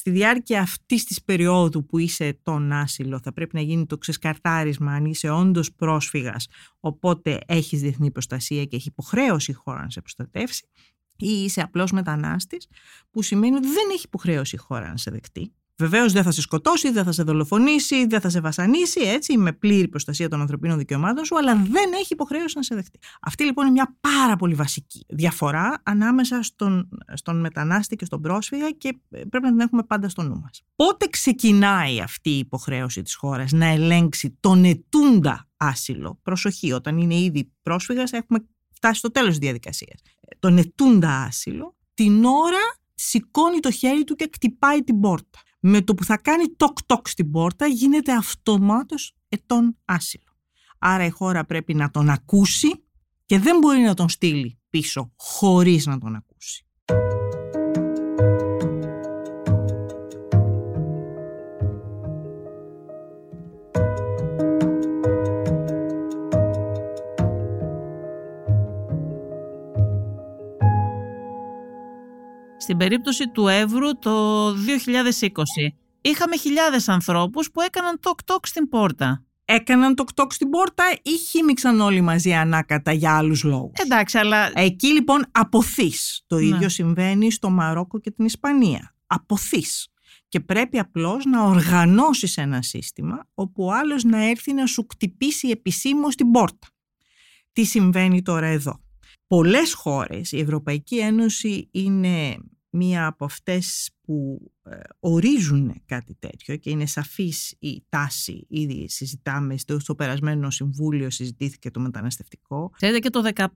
Speaker 3: Στη διάρκεια αυτής της περίοδου που είσαι τον άσυλο θα πρέπει να γίνει το ξεσκαρτάρισμα αν είσαι όντως πρόσφυγας οπότε έχεις διεθνή προστασία και έχει υποχρέωση η χώρα να σε προστατεύσει ή είσαι απλώς μετανάστης που σημαίνει ότι δεν έχει υποχρέωση η χώρα να σε δεκτεί Βεβαίως δεν θα σε σκοτώσει, δεν θα σε δολοφονήσει, δεν θα σε βασανίσει, έτσι, με πλήρη προστασία των ανθρωπίνων δικαιωμάτων σου, αλλά δεν έχει υποχρέωση να σε δεχτεί. Αυτή λοιπόν είναι μια πάρα πολύ βασική διαφορά ανάμεσα στον, στον μετανάστη και στον πρόσφυγα και πρέπει να την έχουμε πάντα στο νου μας. Πότε ξεκινάει αυτή η υποχρέωση της χώρας να ελέγξει τον ετούντα άσυλο, προσοχή, όταν είναι ήδη πρόσφυγας, έχουμε φτάσει στο τέλος της διαδικασίας. Τον ετούντα άσυλο, την ώρα σηκώνει το χέρι του και κτυπάει την πόρτα με το που θα κάνει τοκ-τοκ στην πόρτα γίνεται αυτομάτως ετών άσυλο. Άρα η χώρα πρέπει να τον ακούσει και δεν μπορεί να τον στείλει πίσω χωρίς να τον ακούσει.
Speaker 1: Στην περίπτωση του Εύρου το 2020 είχαμε χιλιάδες ανθρώπους που έκαναν τοκ-τοκ στην πόρτα.
Speaker 3: Έκαναν τοκ-τοκ στην πόρτα ή χύμιξαν όλοι μαζί ανάκατα για άλλους λόγους;
Speaker 1: Εντάξει, αλλά...
Speaker 3: Εκεί λοιπόν αποθείς. Το ναι. ίδιο συμβαίνει στο Μαρόκο και την Ισπανία. Αποθείς. Και πρέπει απλώς να οργανώσεις ένα σύστημα όπου ο άλλος να έρθει να σου κτυπήσει επισήμως την πόρτα. Τι συμβαίνει τώρα εδώ; Πολλές χώρες, η Ευρωπαϊκή Ένωση είναι μία από αυτές που ε, ορίζουν κάτι τέτοιο και είναι σαφής η τάση, ήδη συζητάμε στο, στο περασμένο συμβούλιο συζητήθηκε το μεταναστευτικό.
Speaker 1: Ξέρετε και το 2015,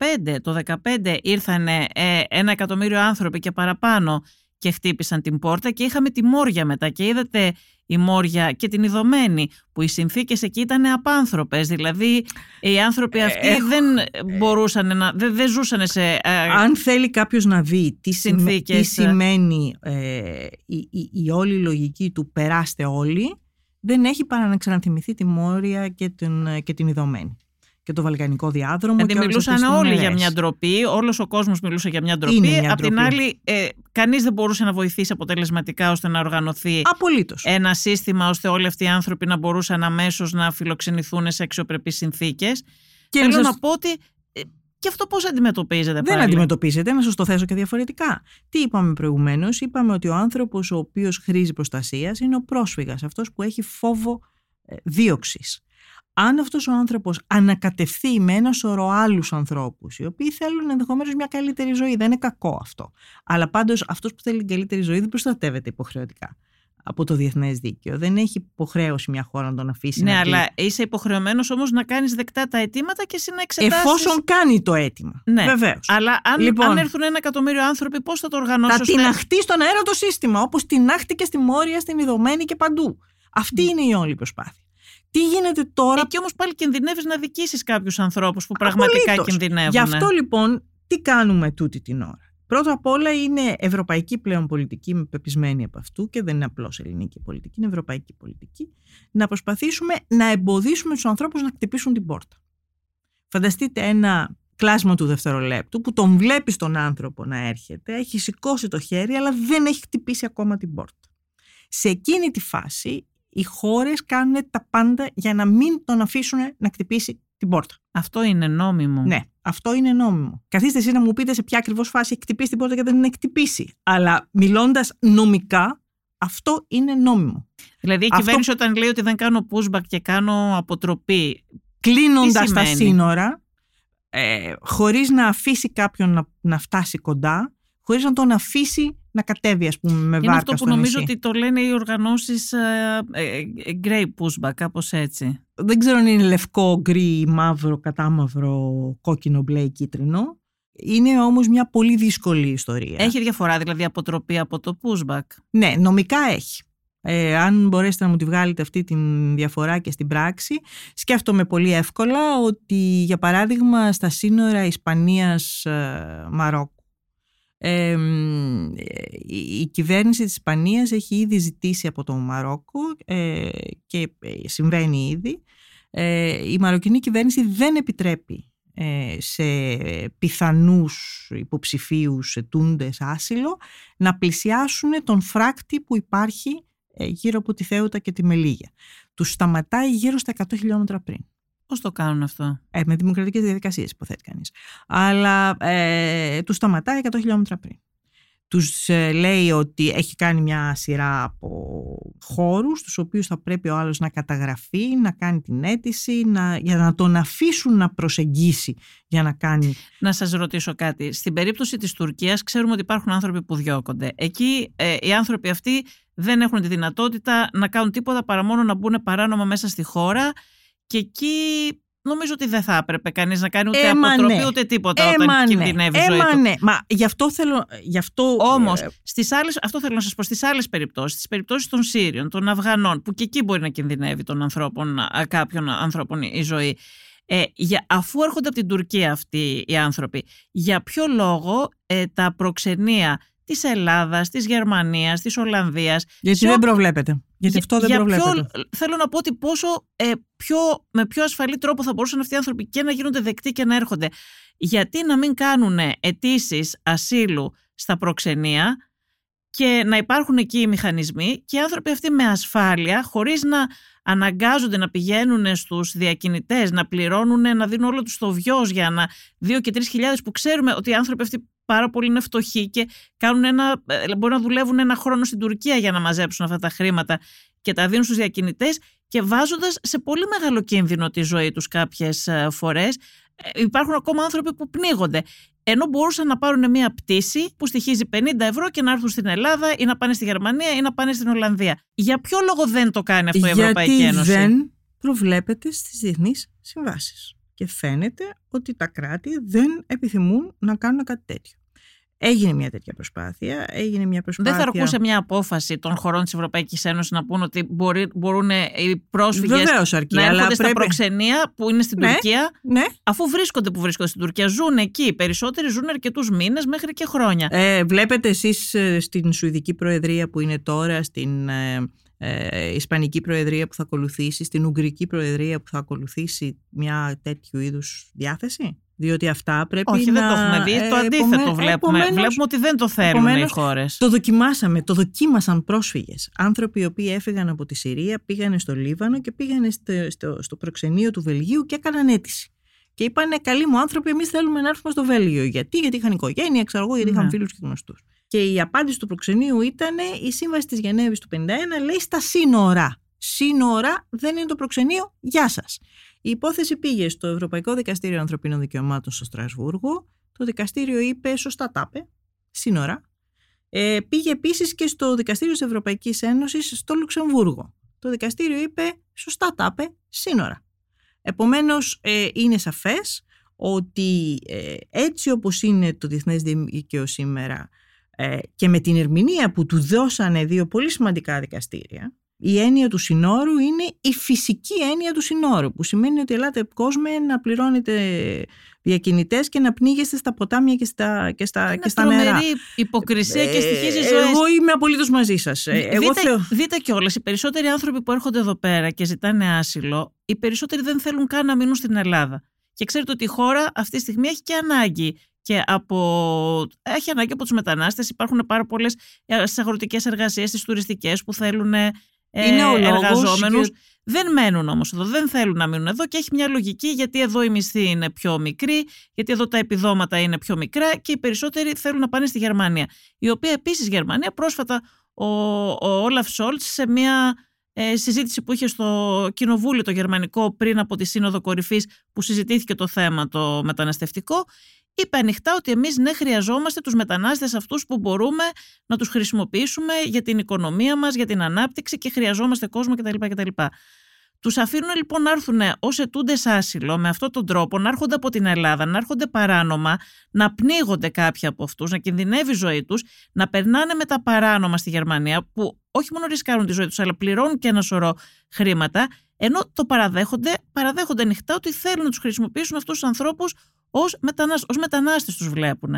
Speaker 1: το 15 ήρθαν ε, ένα εκατομμύριο άνθρωποι και παραπάνω και χτύπησαν την πόρτα και είχαμε τη Μόρια μετά και είδατε η Μόρια και την Ιδωμένη που οι συνθήκες εκεί ήταν απάνθρωπες. Δηλαδή οι άνθρωποι ε, αυτοί δεν μπορούσαν να δεν, δεν ζούσαν σε
Speaker 3: αν θέλει κάποιος να δει τι, συνθήκες, τι σημαίνει η, η, η όλη λογική του περάστε όλοι δεν έχει παρά να ξαναθυμηθεί τη Μόρια και την, και την Ιδωμένη και το Βαλκανικό διάδρομο.
Speaker 1: Γιατί μιλούσαν όλοι για μια ντροπή, όλος ο κόσμος μιλούσε για μια ντροπή. Απ' την άλλη, ε, κανείς δεν μπορούσε να βοηθήσει αποτελεσματικά ώστε να οργανωθεί
Speaker 3: Απολύτως.
Speaker 1: ένα σύστημα ώστε όλοι αυτοί οι άνθρωποι να μπορούσαν αμέσως να φιλοξενηθούν σε αξιοπρεπείς συνθήκες. Και Θέλω να πω ότι ε, και αυτό πώς αντιμετωπίζεται
Speaker 3: Δεν πάλι; αντιμετωπίζεται, να σας το θέσω και διαφορετικά. Τι είπαμε προηγουμένως, είπαμε ότι ο άνθρωπος ο οποίος χρήζει προστασίας είναι ο πρόσφυγας, αυτός που έχει φόβο ε, δίωξης αν αυτός ο άνθρωπος ανακατευθεί με ένα σωρό άλλους ανθρώπους οι οποίοι θέλουν ενδεχομένως μια καλύτερη ζωή, δεν είναι κακό αυτό. Αλλά πάντως αυτός που θέλει την καλύτερη ζωή δεν προστατεύεται υποχρεωτικά από το διεθνές δίκαιο. Δεν έχει υποχρέωση μια χώρα να τον αφήσει.
Speaker 1: Ναι,
Speaker 3: να
Speaker 1: αλλά είσαι υποχρεωμένος όμως να κάνεις δεκτά τα αιτήματα και εσύ να εξετάσεις.
Speaker 3: Εφόσον κάνει το αίτημα.
Speaker 1: Ναι,
Speaker 3: βεβαίως.
Speaker 1: Αλλά αν, λοιπόν, αν έρθουν ένα εκατομμύριο άνθρωποι, πώς θα το οργανώσεις.
Speaker 3: Θα ώστε... τυναχτεί στον αέρα το σύστημα, όπως τυνάχτηκε στη Μόρια, στην Ιδωμένη και παντού. Αυτή είναι η όλη προσπάθεια. Τι γίνεται τώρα;
Speaker 1: Εκεί όμως πάλι κινδυνεύεις να δικήσεις κάποιους ανθρώπους που πραγματικά Απολύτως. κινδυνεύουν.
Speaker 3: Γι' αυτό λοιπόν, τι κάνουμε τούτη την ώρα; Πρώτα απ' όλα είναι ευρωπαϊκή πλέον πολιτική, είμαι πεπισμένη από αυτού και δεν είναι απλώς ελληνική πολιτική, είναι ευρωπαϊκή πολιτική. Να προσπαθήσουμε να εμποδίσουμε τους ανθρώπους να χτυπήσουν την πόρτα. Φανταστείτε ένα κλάσμα του δευτερολέπτου που τον βλέπει τον άνθρωπο να έρχεται, έχει σηκώσει το χέρι, αλλά δεν έχει χτυπήσει ακόμα την πόρτα. Σε εκείνη τη φάση οι χώρες κάνουν τα πάντα για να μην τον αφήσουν να χτυπήσει την πόρτα.
Speaker 1: Αυτό είναι νόμιμο.
Speaker 3: Ναι, αυτό είναι νόμιμο. Καθίστε εσείς να μου πείτε σε ποια ακριβώς φάση έχει χτυπήσει την πόρτα και δεν είναι χτυπήσει. Αλλά μιλώντας νομικά, αυτό είναι νόμιμο.
Speaker 1: Δηλαδή η αυτό... κυβέρνηση όταν λέει ότι δεν κάνω pushback και κάνω αποτροπή.
Speaker 3: Κλείνοντας τα σύνορα, ε, χωρίς να αφήσει κάποιον να, να φτάσει κοντά, χωρίς να τον αφήσει να κατέβει ας πούμε με βάρκα
Speaker 1: Είναι αυτό που νομίζω
Speaker 3: νησί.
Speaker 1: ότι το λένε οι οργανώσεις ε, ε, ε, grey pushback, κάπως έτσι.
Speaker 3: Δεν ξέρω αν είναι λευκό, γκρι, μαύρο, κατάμαυρο, κόκκινο, μπλε, κίτρινο. Είναι όμως μια πολύ δύσκολη ιστορία.
Speaker 1: Έχει διαφορά δηλαδή αποτροπή από το pushback.
Speaker 3: Ναι, νομικά έχει. Ε, αν μπορέσετε να μου τη βγάλετε αυτή τη διαφορά και στην πράξη, σκέφτομαι πολύ εύκολα ότι για παράδειγμα στα σύνορα Ισπανίας-Μαρόκου η κυβέρνηση της Ισπανίας έχει ήδη ζητήσει από το Μαρόκο ε, και ε, συμβαίνει ήδη ε, η μαροκινή κυβέρνηση δεν επιτρέπει σε πιθανούς υποψηφίους ετούντες άσυλο να πλησιάσουν τον φράκτη που υπάρχει γύρω από τη Θέουτα και τη Μελίγια. Τους σταματάει γύρω στα 100 χιλιόμετρα πριν.
Speaker 1: Πώς το κάνουν αυτό;
Speaker 3: Ε, με δημοκρατικές διαδικασίες, υποθέτει κανείς. Αλλά ε, του σταματάει 100 χιλιόμετρα πριν. Τους ε, λέει ότι έχει κάνει μια σειρά από χώρους, τους οποίους θα πρέπει ο άλλος να καταγραφεί, να κάνει την αίτηση, να, για να τον αφήσουν να προσεγγίσει για να κάνει.
Speaker 1: Να σας ρωτήσω κάτι. Στην περίπτωση της Τουρκίας, ξέρουμε ότι υπάρχουν άνθρωποι που διώκονται. Εκεί ε, οι άνθρωποι αυτοί δεν έχουν τη δυνατότητα να κάνουν τίποτα παρά μόνο να μπουν παράνομα μέσα στη χώρα και εκεί νομίζω ότι δεν θα έπρεπε κανείς να κάνει ούτε Έμα αποτροπή ναι. ούτε τίποτα Έμα όταν ναι. κινδυνεύει η ζωή του.
Speaker 3: Ναι. Μα γι' αυτό θέλω... Γι αυτό...
Speaker 1: Όμως, ε, στις άλλες, αυτό θέλω να σας πω, στις άλλες περιπτώσεις, στις περιπτώσεις των Σύριων, των Αφγανών, που και εκεί μπορεί να κινδυνεύει των ανθρώπων, κάποιων ανθρώπων η ζωή, ε, για, αφού έρχονται από την Τουρκία αυτοί οι άνθρωποι, για ποιο λόγο ε, τα προξενία της Ελλάδας, της Γερμανίας, της Ολλανδίας...
Speaker 3: Γιατί δεν προβλέπεται. Γιατί αυτό δεν προβλέπεται.
Speaker 1: θέλω να πω ότι πόσο, ε, πιο, με πιο ασφαλή τρόπο θα μπορούσαν αυτοί οι άνθρωποι και να γίνονται δεκτοί και να έρχονται. Γιατί να μην κάνουν αιτήσεις ασύλου στα προξενία και να υπάρχουν εκεί οι μηχανισμοί και οι άνθρωποι αυτοί με ασφάλεια, χωρίς να αναγκάζονται να πηγαίνουν στους διακινητές, να πληρώνουν, να δίνουν όλο τους το βιός για να δύο και τρεις χιλιάδες που ξέρουμε ότι οι άνθρωποι αυτοί πάρα πολύ είναι φτωχοί και κάνουν ένα, ε, μπορεί να δουλεύουν ένα χρόνο στην Τουρκία για να μαζέψουν αυτά τα χρήματα και τα δίνουν στους διακινητές και βάζοντας σε πολύ μεγάλο κίνδυνο τη ζωή τους κάποιες ε, φορές. Ε, υπάρχουν ακόμα άνθρωποι που πνίγονται. Ενώ μπορούσαν να πάρουν μια πτήση που στοιχίζει 50 ευρώ και να έρθουν στην Ελλάδα ή να πάνε στη Γερμανία ή να πάνε στην Ολλανδία. Για ποιο λόγο δεν το κάνει αυτό η Ευρωπαϊκή Ένωση;
Speaker 3: Γιατί δεν προβλέπεται στις διεθνείς συμβάσεις και φαίνεται ότι τα κράτη δεν επιθυμούν να κάνουν κάτι τέτοιο. Έγινε μια τέτοια προσπάθεια. Έγινε μια προσπάθεια...
Speaker 1: Δεν θα αρκούσε μια απόφαση των χωρών της Ευρωπαϊκής Ένωσης να πούν ότι μπορεί, μπορούν οι πρόσφυγες
Speaker 3: αρκεί,
Speaker 1: να
Speaker 3: αλλά
Speaker 1: έρχονται στα
Speaker 3: πρέπει...
Speaker 1: προξενία που είναι στην
Speaker 3: Ναι,
Speaker 1: Τουρκία,
Speaker 3: Ναι.
Speaker 1: αφού βρίσκονται που βρίσκονται στην Τουρκία. Ζουν εκεί. Οι περισσότεροι ζουν αρκετούς μήνες μέχρι και χρόνια.
Speaker 3: Ε, βλέπετε εσείς ε, στην Σουηδική Προεδρία που είναι τώρα, στην ε, ε, Ισπανική Προεδρία που θα ακολουθήσει, στην Ουγγρική Προεδρία που θα ακολουθήσει μια τέτοιου είδους διάθεση; Διότι αυτά πρέπει
Speaker 1: Όχι,
Speaker 3: να...
Speaker 1: δεν το έχουμε δει.
Speaker 3: ε,
Speaker 1: το αντίθετο
Speaker 3: επομέ-
Speaker 1: βλέπουμε.
Speaker 3: επομένως,
Speaker 1: Βλέπουμε ότι δεν το θέλουν οι
Speaker 3: επομένως,
Speaker 1: χώρες.
Speaker 3: Το δοκιμάσαμε, το δοκίμασαν πρόσφυγες. Άνθρωποι οι οποίοι έφυγαν από τη Συρία, πήγανε στο Λίβανο και πήγανε στο, στο, στο προξενείο του Βελγίου και έκαναν αίτηση. Και είπανε, καλοί μου άνθρωποι, εμείς θέλουμε να έρθουμε στο Βέλγιο. Γιατί, γιατί είχαν οικογένεια, ξέρω εγώ, γιατί είχαν
Speaker 1: Ναι.
Speaker 3: φίλους και γνωστούς. Και η απάντηση του προξενείου ήταν η σύμβαση της Γενέβης του 51 λέει στα σύνορα. Σύνορα δεν είναι το προξενείο, γεια σας. Η υπόθεση πήγε στο Ευρωπαϊκό Δικαστήριο Ανθρωπίνων Δικαιωμάτων στο Στρασβούργο. Το δικαστήριο είπε, σωστά τα είπε, σύνορα. Ε, πήγε επίσης και στο Δικαστήριο της Ευρωπαϊκής Ένωσης στο Λουξεμβούργο. Το δικαστήριο είπε, σωστά τα είπε, σύνορα. Επομένως, ε, είναι σαφές ότι ε, έτσι όπως είναι το Διεθνές Δίκαιο σήμερα ε, και με την ερμηνεία που του δώσανε δύο πολύ σημαντικά δικαστήρια, η έννοια του συνόρου είναι η φυσική έννοια του συνόρου, που σημαίνει ότι ελάτε κόσμο να πληρώνετε διακινητές και να πνίγεστε στα ποτάμια και στα, και στα,
Speaker 1: Είναι
Speaker 3: και στα νερά.
Speaker 1: τρομερή υποκρισία και στοιχίζει
Speaker 3: Ε,
Speaker 1: ζωέ.
Speaker 3: Εγώ είμαι απολύτως μαζί σας. Ε, Εγώ
Speaker 1: δείτε,
Speaker 3: θεω-
Speaker 1: δείτε κιόλα, οι περισσότεροι άνθρωποι που έρχονται εδώ πέρα και ζητάνε άσυλο, οι περισσότεροι δεν θέλουν καν να μείνουν στην Ελλάδα. Και ξέρετε ότι η χώρα αυτή τη στιγμή έχει και ανάγκη. Και από... Έχει ανάγκη από τους μετανάστες. Υπάρχουν πάρα πολλές στις αγροτικές εργασίες, στις τουριστικές που θέλουν ε,
Speaker 3: Είναι ο λόγος
Speaker 1: εργαζόμενους.
Speaker 3: και-
Speaker 1: Δεν μένουν όμως εδώ, δεν θέλουν να μείνουν εδώ και έχει μια λογική γιατί εδώ η μισθή είναι πιο μικρή, γιατί εδώ τα επιδόματα είναι πιο μικρά και οι περισσότεροι θέλουν να πάνε στη Γερμανία. Η οποία επίσης Γερμανία πρόσφατα ο, ο Όλαφ Σόλτς σε μια ε, συζήτηση που είχε στο κοινοβούλιο το γερμανικό πριν από τη Σύνοδο Κορυφής που συζητήθηκε το θέμα το μεταναστευτικό, είπε ανοιχτά ότι εμείς ναι, χρειαζόμαστε τους μετανάστες αυτούς που μπορούμε να τους χρησιμοποιήσουμε για την οικονομία μας, για την ανάπτυξη και χρειαζόμαστε κόσμο κτλ. κτλ. Τους αφήνουν λοιπόν να έρθουν ως ετούντες άσυλο με αυτόν τον τρόπο, να έρχονται από την Ελλάδα, να έρχονται παράνομα, να πνίγονται κάποιοι από αυτούς, να κινδυνεύει η ζωή τους, να περνάνε με τα παράνομα στη Γερμανία, που όχι μόνο ρισκάρουν τη ζωή τους, αλλά πληρώνουν και ένα σωρό χρήματα, ενώ το παραδέχονται, παραδέχονται ανοιχτά ότι θέλουν να τους χρησιμοποιήσουν αυτούς τους ανθρώπους ως μετανάστε. Ως μετανάστες τους βλέπουν.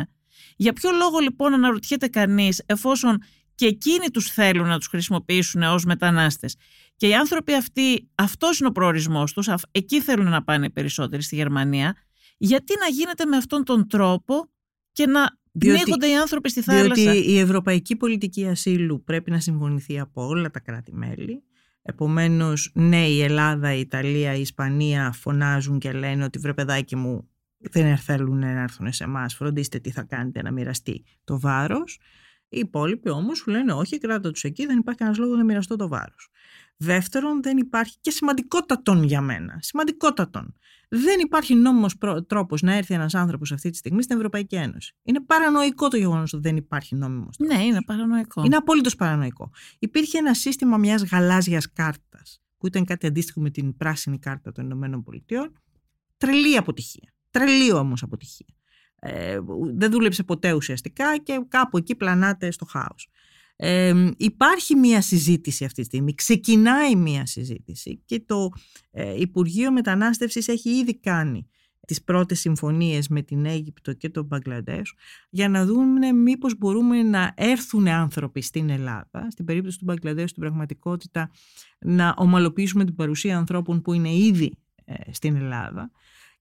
Speaker 1: Για ποιο λόγο λοιπόν αναρωτιέται κανείς, εφόσον και εκείνοι τους θέλουν να τους χρησιμοποιήσουν ως μετανάστες. Και οι άνθρωποι αυτοί, αυτός είναι ο προορισμός τους, αυ- εκεί θέλουν να πάνε οι περισσότεροι στη Γερμανία, γιατί να γίνεται με αυτόν τον τρόπο και να
Speaker 3: Διότι-
Speaker 1: πνίγονται οι άνθρωποι στη θάλασσα;
Speaker 3: Διότι η ευρωπαϊκή πολιτική ασύλου πρέπει να συμφωνηθεί από όλα τα κράτη-μέλη. Επομένως, ναι, η Ελλάδα, η Ιταλία, η Ισπανία φωνάζουν και λένε ότι βρε παιδάκι μου δεν θέλουν να έρθουν σε εμάς. φροντίστε τι θα κάνετε να μοιραστεί το βάρος. Οι υπόλοιποι όμως σου λένε όχι, κράτα τους εκεί, δεν υπάρχει κανένας λόγος να μοιραστώ το βάρος. Δεύτερον, δεν υπάρχει και σημαντικότατον για μένα, σημαντικότατον. Δεν υπάρχει νόμιμος προ- τρόπος να έρθει ένας άνθρωπος αυτή τη στιγμή στην Ευρωπαϊκή Ένωση. Είναι παρανοϊκό το γεγονός ότι δεν υπάρχει νόμιμος τρόπος.
Speaker 1: Ναι, είναι παρανοϊκό.
Speaker 3: Είναι απόλυτος παρανοϊκό. Υπήρχε ένα σύστημα μιας γαλάζιας κάρτας, που ήταν κάτι αντίστοιχο με την πράσινη κάρτα των Ηνωμένων Πολιτειών. Τρελή αποτυχία. Τρελή όμως αποτυχία. Ε, δεν δούλεψε ποτέ ουσιαστικά και κάπου εκεί πλανάται στο χάος. Ε, υπάρχει μία συζήτηση αυτή τη στιγμή, ξεκινάει μία συζήτηση και το ε, Υπουργείο Μετανάστευσης έχει ήδη κάνει τις πρώτες συμφωνίες με την Αίγυπτο και τον Μπαγκλαντές για να δούμε μήπως μπορούμε να έρθουν άνθρωποι στην Ελλάδα, στην περίπτωση του Μπαγκλαντές στην πραγματικότητα να ομαλοποιήσουμε την παρουσία ανθρώπων που είναι ήδη ε, στην Ελλάδα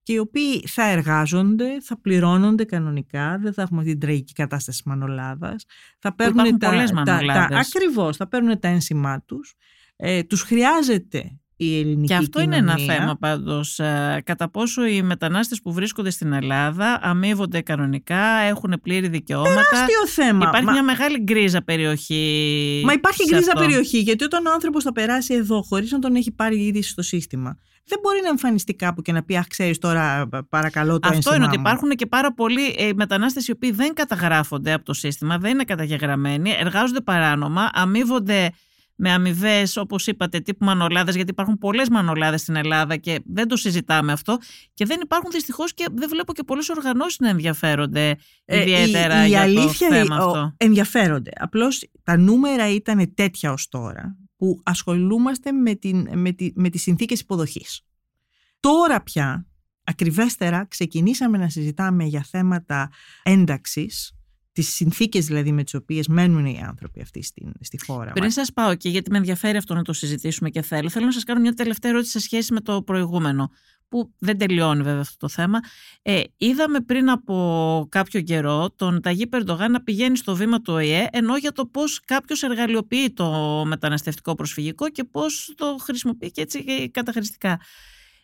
Speaker 3: και οι οποίοι θα εργάζονται, θα πληρώνονται κανονικά, δεν θα έχουμε αυτή την τραγική κατάσταση της μανολάδας. Θα παίρνουν
Speaker 1: υπάρχουν
Speaker 3: τα,
Speaker 1: πολλές
Speaker 3: τα, τα,
Speaker 1: μανολάδες.
Speaker 3: ακριβώς, θα παίρνουν τα ένσημά τους. Ε, τους χρειάζεται η ελληνική
Speaker 1: Και αυτό είναι ένα
Speaker 3: κοινωνία.
Speaker 1: θέμα πάντως. ε, Κατά πόσο οι μετανάστες που βρίσκονται στην Ελλάδα αμείβονται κανονικά, έχουν πλήρη δικαιώματα.
Speaker 3: Τεράστιο θέμα.
Speaker 1: Υπάρχει
Speaker 3: Μα-
Speaker 1: μια μεγάλη γκρίζα περιοχή.
Speaker 3: Μα υπάρχει
Speaker 1: σε
Speaker 3: γκρίζα
Speaker 1: αυτό.
Speaker 3: περιοχή, γιατί όταν ο άνθρωπος θα περάσει εδώ χωρίς να τον έχει πάρει ήδη στο σύστημα, δεν μπορεί να εμφανιστεί κάπου και να πει Αχ, ξέρεις τώρα, παρακαλώ το
Speaker 1: Αυτό
Speaker 3: ένσημά
Speaker 1: είναι ότι
Speaker 3: μου».
Speaker 1: υπάρχουν και πάρα πολλοί ε, μετανάστες οι οποίοι δεν καταγράφονται από το σύστημα, δεν είναι καταγεγραμμένοι, εργάζονται παράνομα, αμείβονται με αμοιβές, όπως είπατε, τύπου μανολάδες, γιατί υπάρχουν πολλές μανολάδες στην Ελλάδα και δεν το συζητάμε αυτό. Και δεν υπάρχουν δυστυχώς και δεν βλέπω και πολλές οργανώσεις να ενδιαφέρονται ε, ιδιαίτερα η, η για αλήθεια, το θέμα αυτό.
Speaker 3: Ενδιαφέρονται. Απλώς τα νούμερα ήταν τέτοια ως τώρα που ασχολούμαστε με, την, με, τη, με τις συνθήκες υποδοχής. Τώρα πια, ακριβέστερα, ξεκινήσαμε να συζητάμε για θέματα ένταξης τις συνθήκες δηλαδή με τις οποίες μένουν οι άνθρωποι αυτοί στη, στη χώρα.
Speaker 1: Πριν σας πάω και γιατί με ενδιαφέρει αυτό να το συζητήσουμε και θέλω, θέλω να σας κάνω μια τελευταία ερώτηση σε σχέση με το προηγούμενο, που δεν τελειώνει βέβαια αυτό το θέμα. Ε, είδαμε πριν από κάποιο καιρό τον Ταγί Περντογάν να πηγαίνει στο βήμα του ΟΗΕ, ενώ για το πώς κάποιος εργαλειοποιεί το μεταναστευτικό προσφυγικό και πώς το χρησιμοποιεί και έτσι καταχρηστικά.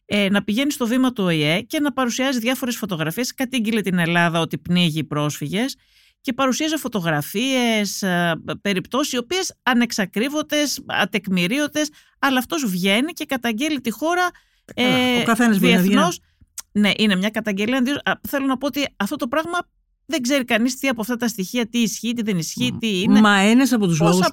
Speaker 1: Ε, να πηγαίνει στο βήμα του ΟΗΕ και να παρουσιάζει διάφορες φωτογραφίες, κατήγγειλε την Ελλάδα ότι πνίγει πρόσφυγες και παρουσίαζε φωτογραφίες, ε, περιπτώσεις οι οποίες ανεξακρίβωτες, ατεκμηρίωτες, αλλά αυτός βγαίνει και καταγγέλει τη χώρα
Speaker 3: ε, ο καθένας διεθνώς.
Speaker 1: Ναι, είναι μια καταγγελία. Θέλω να πω ότι αυτό το πράγμα δεν ξέρει κανείς τι από αυτά τα στοιχεία, τι ισχύει, τι δεν ισχύει, τι είναι.
Speaker 3: Μα ένας από τους λόγους.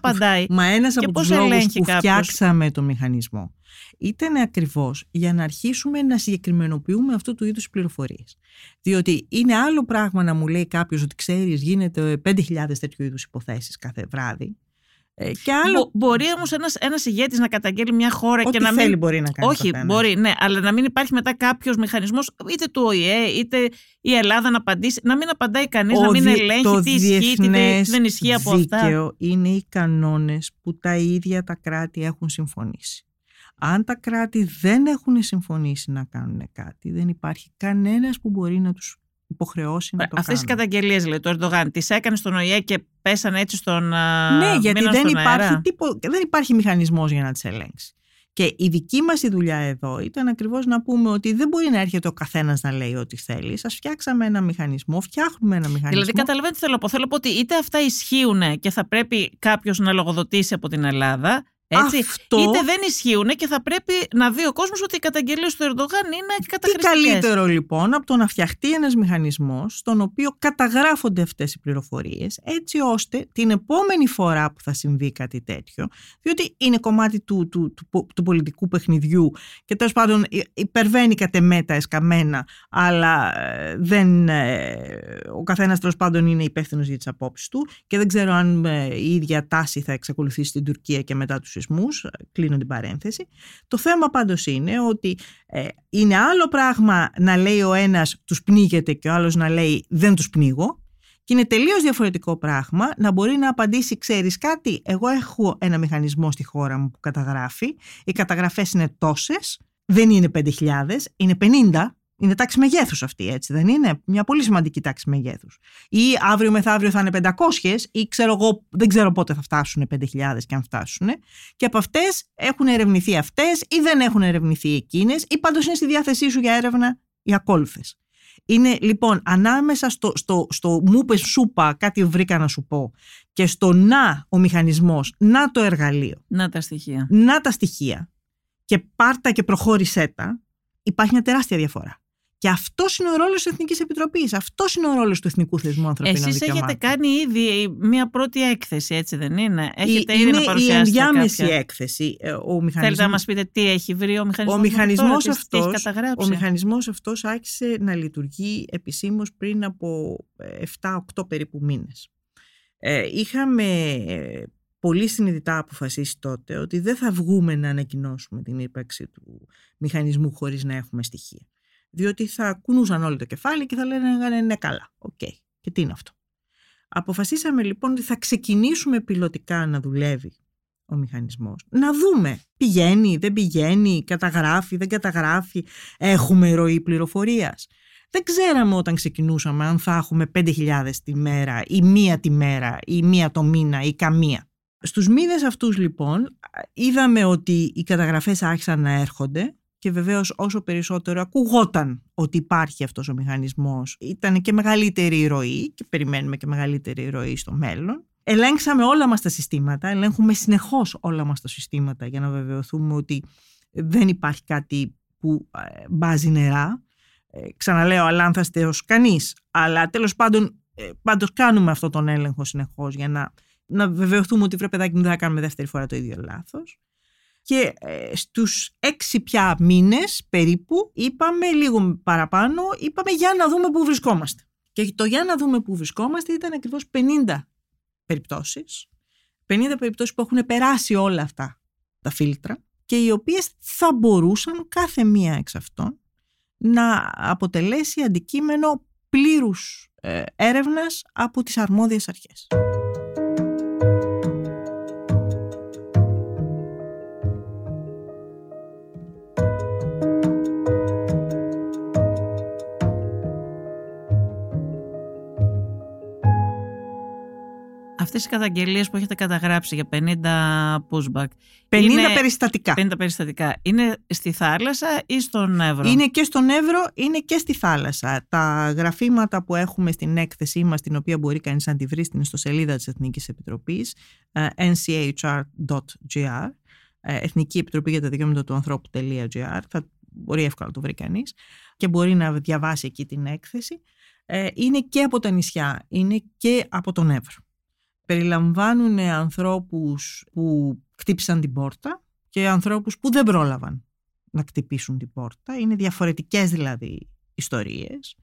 Speaker 3: Μα ένας από τους λόγους που φτιάξαμε το μηχανισμό ήταν ακριβώς για να αρχίσουμε να συγκεκριμενοποιούμε αυτού του είδους πληροφορίες. Διότι είναι άλλο πράγμα να μου λέει κάποιος ότι ξέρεις, γίνεται 5.000 τέτοιου είδους υποθέσεις κάθε βράδυ.
Speaker 1: Ε, και άλλο... μπορεί όμως ένας ένας ηγέτης να καταγγέλει μια χώρα
Speaker 3: Ό,τι
Speaker 1: και να
Speaker 3: μην. θέλει μπορεί να κάνει.
Speaker 1: Όχι, μπορεί, ναι, αλλά να μην υπάρχει μετά κάποιος μηχανισμός, είτε του ΟΗΕ, είτε η Ελλάδα να απαντήσει, να μην απαντάει κανείς, να μην ελέγχει τι ισχύει, τι δεν ισχύει από αυτά.
Speaker 3: Το είναι οι κανόνες που τα ίδια τα κράτη έχουν συμφωνήσει. Αν τα κράτη δεν έχουν συμφωνήσει να κάνουν κάτι, δεν υπάρχει κανένας που μπορεί να τους υποχρεώσει να το
Speaker 1: Αυτές
Speaker 3: κάνουν.
Speaker 1: οι καταγγελίες, λέει, το Ερντογάν, τις έκανε στον ΟΗΕ και πέσανε έτσι στον
Speaker 3: Ναι, γιατί δεν υπάρχει, τύπο, δεν υπάρχει μηχανισμός για να τις ελέγξει. Και η δική μας η δουλειά εδώ ήταν ακριβώς να πούμε ότι δεν μπορεί να έρχεται ο καθένας να λέει ό,τι θέλει. Σας φτιάξαμε ένα μηχανισμό, φτιάχνουμε ένα μηχανισμό.
Speaker 1: Δηλαδή, καταλαβαίνετε τι θέλω να πω. Θέλω να πω ότι είτε αυτά ισχύουν και θα πρέπει κάποιος να λογοδοτήσει από την Ελλάδα, έτσι,
Speaker 3: Αυτό...
Speaker 1: Είτε δεν ισχύουν και θα πρέπει να δει ο κόσμος ότι οι καταγγελίες του Ερντογάν είναι καταχρηστικές.
Speaker 3: Τι καλύτερο λοιπόν από το να φτιαχτεί ένας μηχανισμός στον οποίο καταγράφονται αυτές οι πληροφορίες, έτσι ώστε την επόμενη φορά που θα συμβεί κάτι τέτοιο, διότι είναι κομμάτι του, του, του, του πολιτικού παιχνιδιού και τέλος πάντων υπερβαίνει κατ' εμέτα εσκαμμένα, αλλά ε, δεν, ε, ο καθένας τέλος πάντων είναι υπεύθυνος για τις απόψεις του και δεν ξέρω αν ε, η ίδια τάση θα εξακολουθήσει στην Τουρκία και μετά τους σεισμούς, κλείνω την παρένθεση. Το θέμα πάντως είναι ότι ε, είναι άλλο πράγμα να λέει ο ένας τους πνίγεται και ο άλλος να λέει δεν τους πνίγω και είναι τελείως διαφορετικό πράγμα να μπορεί να απαντήσει ξέρεις κάτι, εγώ έχω ένα μηχανισμό στη χώρα μου που καταγράφει, οι καταγραφές είναι τόσες, δεν είναι 5.000, είναι 50 είναι τάξη μεγέθους αυτή, έτσι δεν είναι; Μια πολύ σημαντική τάξη μεγέθους. Ή αύριο μεθαύριο θα είναι 500 ή ξέρω εγώ, δεν ξέρω πότε θα φτάσουν 5.000 και αν φτάσουν. Και από αυτές έχουν ερευνηθεί αυτές ή δεν έχουν ερευνηθεί εκείνες ή πάντως είναι στη διάθεσή σου για έρευνα οι ακόλουθες. Είναι λοιπόν ανάμεσα στο, στο, στο μου πες σούπα κάτι βρήκα να σου πω και στο να ο μηχανισμός, να το εργαλείο.
Speaker 1: Να τα στοιχεία.
Speaker 3: Να τα στοιχεία και πάρτα και προχώρησέ τα, υπάρχει μια τεράστια διαφορά. Και αυτός είναι ο ρόλος της Εθνικής Επιτροπής. Αυτός είναι ο ρόλος του Εθνικού Θεσμού Ανθρωπίνων
Speaker 1: Εσείς
Speaker 3: Δικαιωμάτων.
Speaker 1: έχετε κάνει ήδη μια πρώτη έκθεση, έτσι δεν είναι; Έχετε ήδη
Speaker 3: είναι
Speaker 1: να παρουσιάσετε.
Speaker 3: η ενδιάμεση
Speaker 1: κάποια.
Speaker 3: έκθεση. Ε, Ο μηχανισμός...
Speaker 1: Θέλετε να μας πείτε τι έχει βρει ο μηχανισμός.
Speaker 3: Ο μηχανισμός
Speaker 1: αυτός, τι έχει
Speaker 3: αυτός,
Speaker 1: καταγράψει.
Speaker 3: ο μηχανισμός αυτός άρχισε να λειτουργεί επισήμως πριν από 7-8 περίπου μήνες. Ε, είχαμε ε, πολύ συνειδητά αποφασίσει τότε ότι δεν θα βγούμε να ανακοινώσουμε την ύπαρξη του μηχανισμού χωρίς να έχουμε στοιχεία. Διότι θα κουνούσαν όλοι το κεφάλι και θα λένε ναι καλά, οκ. Okay. Και τι είναι αυτό. Αποφασίσαμε λοιπόν ότι θα ξεκινήσουμε πιλωτικά να δουλεύει ο μηχανισμός. Να δούμε, πηγαίνει, δεν πηγαίνει, καταγράφει, δεν καταγράφει, έχουμε ροή πληροφορίας. Δεν ξέραμε όταν ξεκινούσαμε αν θα έχουμε 5.000 τη μέρα ή μία τη μέρα ή μία το μήνα ή καμία. Στους μήνες αυτούς λοιπόν είδαμε ότι οι καταγραφές άρχισαν να έρχονται και βεβαίως όσο περισσότερο ακουγόταν ότι υπάρχει αυτός ο μηχανισμός ήταν και μεγαλύτερη η ροή και περιμένουμε και μεγαλύτερη ροή στο μέλλον. Ελέγξαμε όλα μας τα συστήματα, ελέγχουμε συνεχώς όλα μας τα συστήματα για να βεβαιωθούμε ότι δεν υπάρχει κάτι που ε, μπάζει νερά. Ε, ξαναλέω αλάνθαστε ως κανείς, αλλά τέλος πάντων ε, πάντως κάνουμε αυτό τον έλεγχο συνεχώς για να να βεβαιωθούμε ότι βρε παιδάκι μου δεν θα κάνουμε δεύτερη φορά το ίδιο λάθος. Και ε, στους έξι πια μήνες περίπου είπαμε λίγο παραπάνω, είπαμε για να δούμε πού βρισκόμαστε. Και το για να δούμε πού βρισκόμαστε ήταν ακριβώς 50 περιπτώσεις. 50 περιπτώσεις που έχουν περάσει όλα αυτά τα φίλτρα και οι οποίες θα μπορούσαν κάθε μία εξ αυτών να αποτελέσει αντικείμενο πλήρους ε, έρευνας από τις αρμόδιες αρχές.
Speaker 1: Αυτές οι καταγγελίες που έχετε καταγράψει για 50 pushback.
Speaker 3: 50
Speaker 1: είναι,
Speaker 3: περιστατικά.
Speaker 1: 50 περιστατικά. Είναι στη θάλασσα ή στον Εύρο;
Speaker 3: Είναι και στον Εύρο, είναι και στη θάλασσα. Τα γραφήματα που έχουμε στην έκθεσή μας, την οποία μπορεί κανείς να τη βρει στην ιστοσελίδα της Εθνικής Επιτροπής, ε, nchr.gr, ε, Εθνική Επιτροπή για τα Δικαιώματα του Ανθρώπου.gr, θα μπορεί εύκολα να το βρει κανείς και μπορεί να διαβάσει εκεί την έκθεση. Ε, είναι και από τα νησιά, είναι και από τον Εύρο περιλαμβάνουν ανθρώπους που χτύπησαν την πόρτα και ανθρώπους που δεν πρόλαβαν να χτυπήσουν την πόρτα. Είναι διαφορετικές δηλαδή ιστορίες.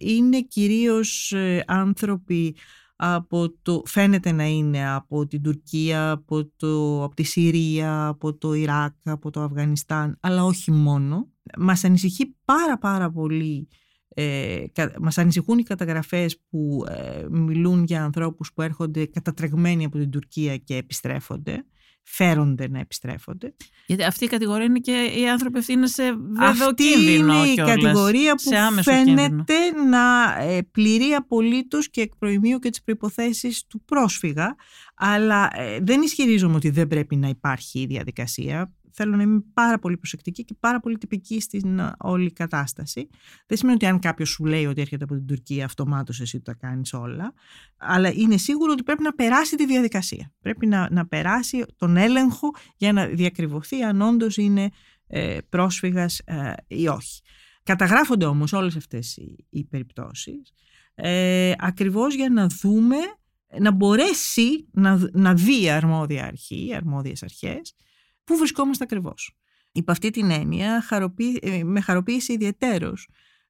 Speaker 3: είναι κυρίως ε, άνθρωποι από το, φαίνεται να είναι από την Τουρκία, από, το, από τη Συρία, από το Ιράκ, από το Αφγανιστάν, αλλά όχι μόνο. Μας ανησυχεί πάρα πάρα πολύ ε, μας ανησυχούν οι καταγραφές που ε, μιλούν για ανθρώπους που έρχονται κατατρεγμένοι από την Τουρκία και επιστρέφονται φέρονται να επιστρέφονται.
Speaker 1: Γιατί αυτή η κατηγορία είναι και οι άνθρωποι αυτοί είναι σε βέβαιο αυτή κίνδυνο
Speaker 3: είναι η κατηγορία που φαίνεται να ε, πληρεί απολύτως και εκ προημίου και τις προϋποθέσεις του πρόσφυγα. Αλλά ε, δεν ισχυρίζομαι ότι δεν πρέπει να υπάρχει η διαδικασία θέλω να είμαι πάρα πολύ προσεκτική και πάρα πολύ τυπική στην ε, όλη κατάσταση. Δεν σημαίνει ότι αν κάποιος σου λέει ότι έρχεται από την Τουρκία, αυτομάτως εσύ τα κάνεις όλα. Αλλά είναι σίγουρο ότι πρέπει να περάσει τη διαδικασία. Πρέπει να, να περάσει τον έλεγχο για να διακριβωθεί αν όντως είναι ε, πρόσφυγας ε, ή όχι. Καταγράφονται όμως όλες αυτές οι, οι περιπτώσεις ε, ακριβώς για να δούμε, να μπορέσει να, να δει η αρμόδια αρχή, οι αρμόδιες αρχές, πού βρισκόμαστε ακριβώς; Υπ' αυτή την έννοια ε, με χαροποίησε ιδιαιτέρως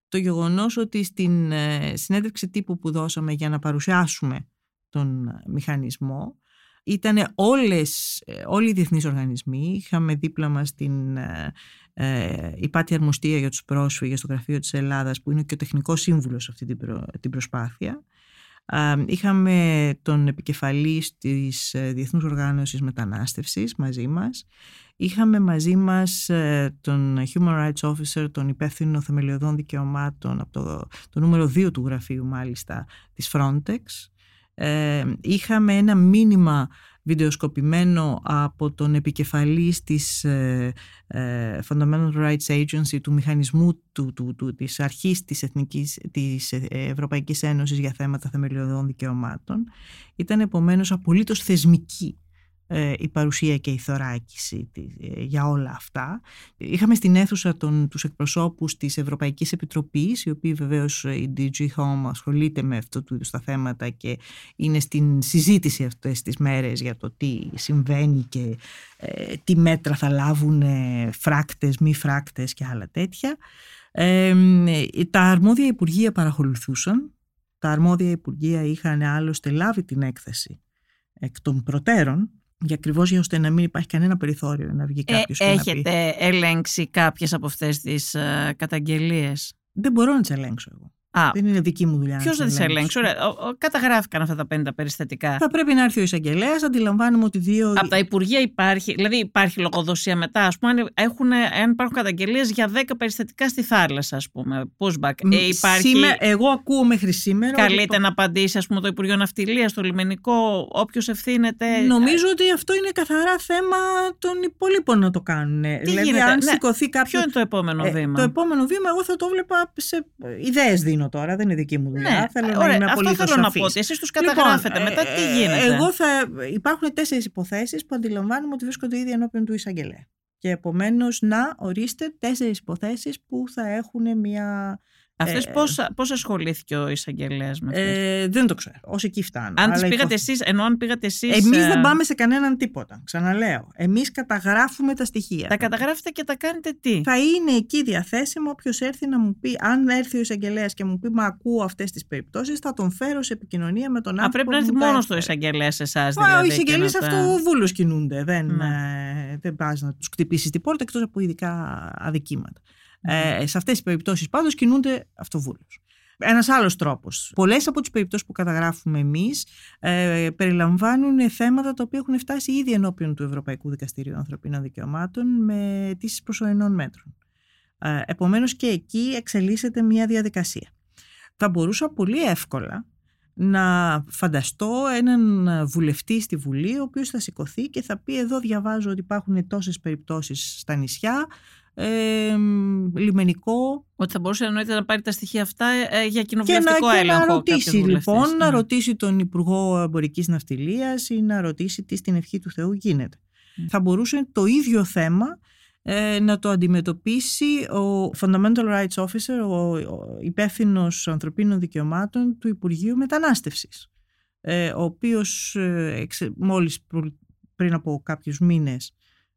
Speaker 3: το γεγονός ότι στην ε, συνέντευξη τύπου που δώσαμε για να παρουσιάσουμε τον μηχανισμό ήταν όλες, ε, όλοι οι διεθνείς οργανισμοί. Είχαμε δίπλα μας την ε, υπάτη αρμοστία για τους πρόσφυγες στο Γραφείο της Ελλάδας που είναι και ο τεχνικός σύμβουλος σε αυτή την, την προσπάθεια. Είχαμε τον επικεφαλής της ε, Διεθνούς Οργάνωσης Μετανάστευσης μαζί μας. Είχαμε μαζί μας ε, τον Human Rights Officer, τον υπεύθυνο θεμελιωδών δικαιωμάτων από το, το νούμερο 2 του γραφείου μάλιστα της Frontex. Ε, είχαμε ένα μήνυμα βιντεοσκοπημένο από τον επικεφαλής της ε, ε, Fundamental Rights Agency του μηχανισμού του, του, του, της αρχής της, Εθνικής, της Ευρωπαϊκής Ένωσης για θέματα θεμελιωδών δικαιωμάτων. Ήταν επομένως απολύτως θεσμική ε, η παρουσία και η θωράκιση ε, για όλα αυτά. Είχαμε στην αίθουσα τον, τους εκπροσώπους της Ευρωπαϊκής Επιτροπής, οι οποίοι βεβαίως ε, η DG Home ασχολείται με αυτό του είδους τα θέματα και είναι στην συζήτηση αυτές τις μέρες για το τι συμβαίνει και τι μέτρα θα λάβουν φράκτες, μη φράκτες και άλλα τέτοια. τα αρμόδια υπουργεία παρακολουθούσαν. Τα αρμόδια υπουργεία είχαν άλλωστε λάβει την έκθεση εκ των προτέρων για ακριβώς για ώστε να μην υπάρχει κανένα περιθώριο να βγει κάποιος.
Speaker 1: Ε, έχετε ελέγξει κάποιες από αυτές τις uh, καταγγελίες;
Speaker 3: Δεν μπορώ να τις ελέγξω εγώ. Α, δεν είναι δική μου δουλειά.
Speaker 1: Ποιος θα τις ελέγξει; Ωραία. Καταγράφηκαν αυτά τα 50 περιστατικά.
Speaker 3: Θα πρέπει να έρθει ο εισαγγελέας. Αντιλαμβάνουμε ότι δύο.
Speaker 1: Από τα Υπουργεία υπάρχει. Δηλαδή υπάρχει λογοδοσία μετά. Α πούμε, έχουν, αν υπάρχουν καταγγελίες για 10 περιστατικά στη θάλασσα, ας πούμε. Pushback. Ε, υπάρχει...
Speaker 3: Σήμερα, εγώ ακούω μέχρι σήμερα.
Speaker 1: Καλείται να απαντήσει, ας πούμε, το Υπουργείο Ναυτιλίας, το λιμενικό, όποιος ευθύνεται.
Speaker 3: Νομίζω ότι αυτό είναι καθαρά θέμα των υπολείπων να το κάνουν. Τι δηλαδή, γίνεται; αν ναι. σηκωθεί κάποιο.
Speaker 1: Ποιο είναι το επόμενο
Speaker 3: ε,
Speaker 1: βήμα;
Speaker 3: Το επόμενο βήμα, εγώ θα το βλέπα σε ιδέες δίνω τώρα, δεν είναι δική μου δουλειά. Ναι, θέλω να είμαι
Speaker 1: αυτό θέλω να πω ότι εσείς τους καταγράφετε. Λοιπόν, μετά τι ε, γίνεται;
Speaker 3: Εγώ θα, υπάρχουν τέσσερις υποθέσεις που αντιλαμβάνουμε ότι βρίσκονται ήδη ενώπιον του εισαγγελέα. Και επομένως να ορίστε τέσσερις υποθέσεις που θα έχουν μια
Speaker 1: Αυτές
Speaker 3: Ε,
Speaker 1: πώς, πώς ασχολήθηκε ο εισαγγελέας με αυτές;
Speaker 3: Ε, δεν το ξέρω. Ω εκεί φτάνω.
Speaker 1: αν τις
Speaker 3: Αλλά
Speaker 1: πήγατε
Speaker 3: υπό-
Speaker 1: εσείς, ενώ αν πήγατε εσείς...
Speaker 3: Εμείς
Speaker 1: ε,
Speaker 3: δεν πάμε σε κανέναν τίποτα. Ξαναλέω. Εμείς καταγράφουμε τα στοιχεία.
Speaker 1: Τα καταγράφετε και τα κάνετε τι;
Speaker 3: Θα είναι εκεί διαθέσιμο όποιος έρθει να μου πει, αν έρθει ο εισαγγελέας και μου πει Μα ακούω αυτές τις περιπτώσεις, θα τον φέρω σε επικοινωνία με τον
Speaker 1: Α,
Speaker 3: άνθρωπο.
Speaker 1: πρέπει να
Speaker 3: που
Speaker 1: έρθει
Speaker 3: μου τα
Speaker 1: μόνος στο
Speaker 3: έφερε.
Speaker 1: εισαγγελέας σε εσάς.
Speaker 3: Μα,
Speaker 1: Δηλαδή,
Speaker 3: οι
Speaker 1: και
Speaker 3: εισαγγελεί
Speaker 1: να τα-
Speaker 3: αυτοβούλου κινούνται. Δεν,
Speaker 1: Ναι.
Speaker 3: ε, δεν πας να τους χτυπήσεις την πόρτα εκτός από ειδικά αδικήματα.
Speaker 1: Ναι.
Speaker 3: Ε, σε αυτές τις περιπτώσεις πάντως κινούνται αυτοβούλου. Ένας άλλος τρόπος. Πολλές από τις περιπτώσεις που καταγράφουμε εμείς ε, περιλαμβάνουν θέματα τα οποία έχουν φτάσει ήδη ενώπιον του Ευρωπαϊκού Δικαστηρίου Ανθρωπίνων Δικαιωμάτων με αιτήσει προσωρινών μέτρων. Ε, Επομένως και εκεί εξελίσσεται μια διαδικασία. Θα μπορούσα πολύ εύκολα να φανταστώ έναν βουλευτή στη Βουλή ο οποίος θα σηκωθεί και θα πει εδώ διαβάζω ότι υπάρχουν τόσες περιπτώσεις στα νησιά ε, λιμενικό
Speaker 1: Ότι θα μπορούσε εννοείται να πάρει τα στοιχεία αυτά ε, για
Speaker 3: και να,
Speaker 1: κοινοβουλευτικό
Speaker 3: και
Speaker 1: έλεγχο.
Speaker 3: να
Speaker 1: κάποιος
Speaker 3: ρωτήσει
Speaker 1: βουλευτής.
Speaker 3: λοιπόν, να
Speaker 1: Ναι.
Speaker 3: ρωτήσει τον Υπουργό Εμπορικής Ναυτιλίας ή να ρωτήσει τι στην ευχή του Θεού γίνεται.
Speaker 1: Μμ.
Speaker 3: Θα μπορούσε το ίδιο θέμα ε, να το αντιμετωπίσει ο Fundamental Rights Officer, ο, ο υπεύθυνος ανθρωπίνων δικαιωμάτων του Υπουργείου Μετανάστευσης, ε, ο οποίος ε, εξε- μόλις προ- πριν από κάποιους μήνες,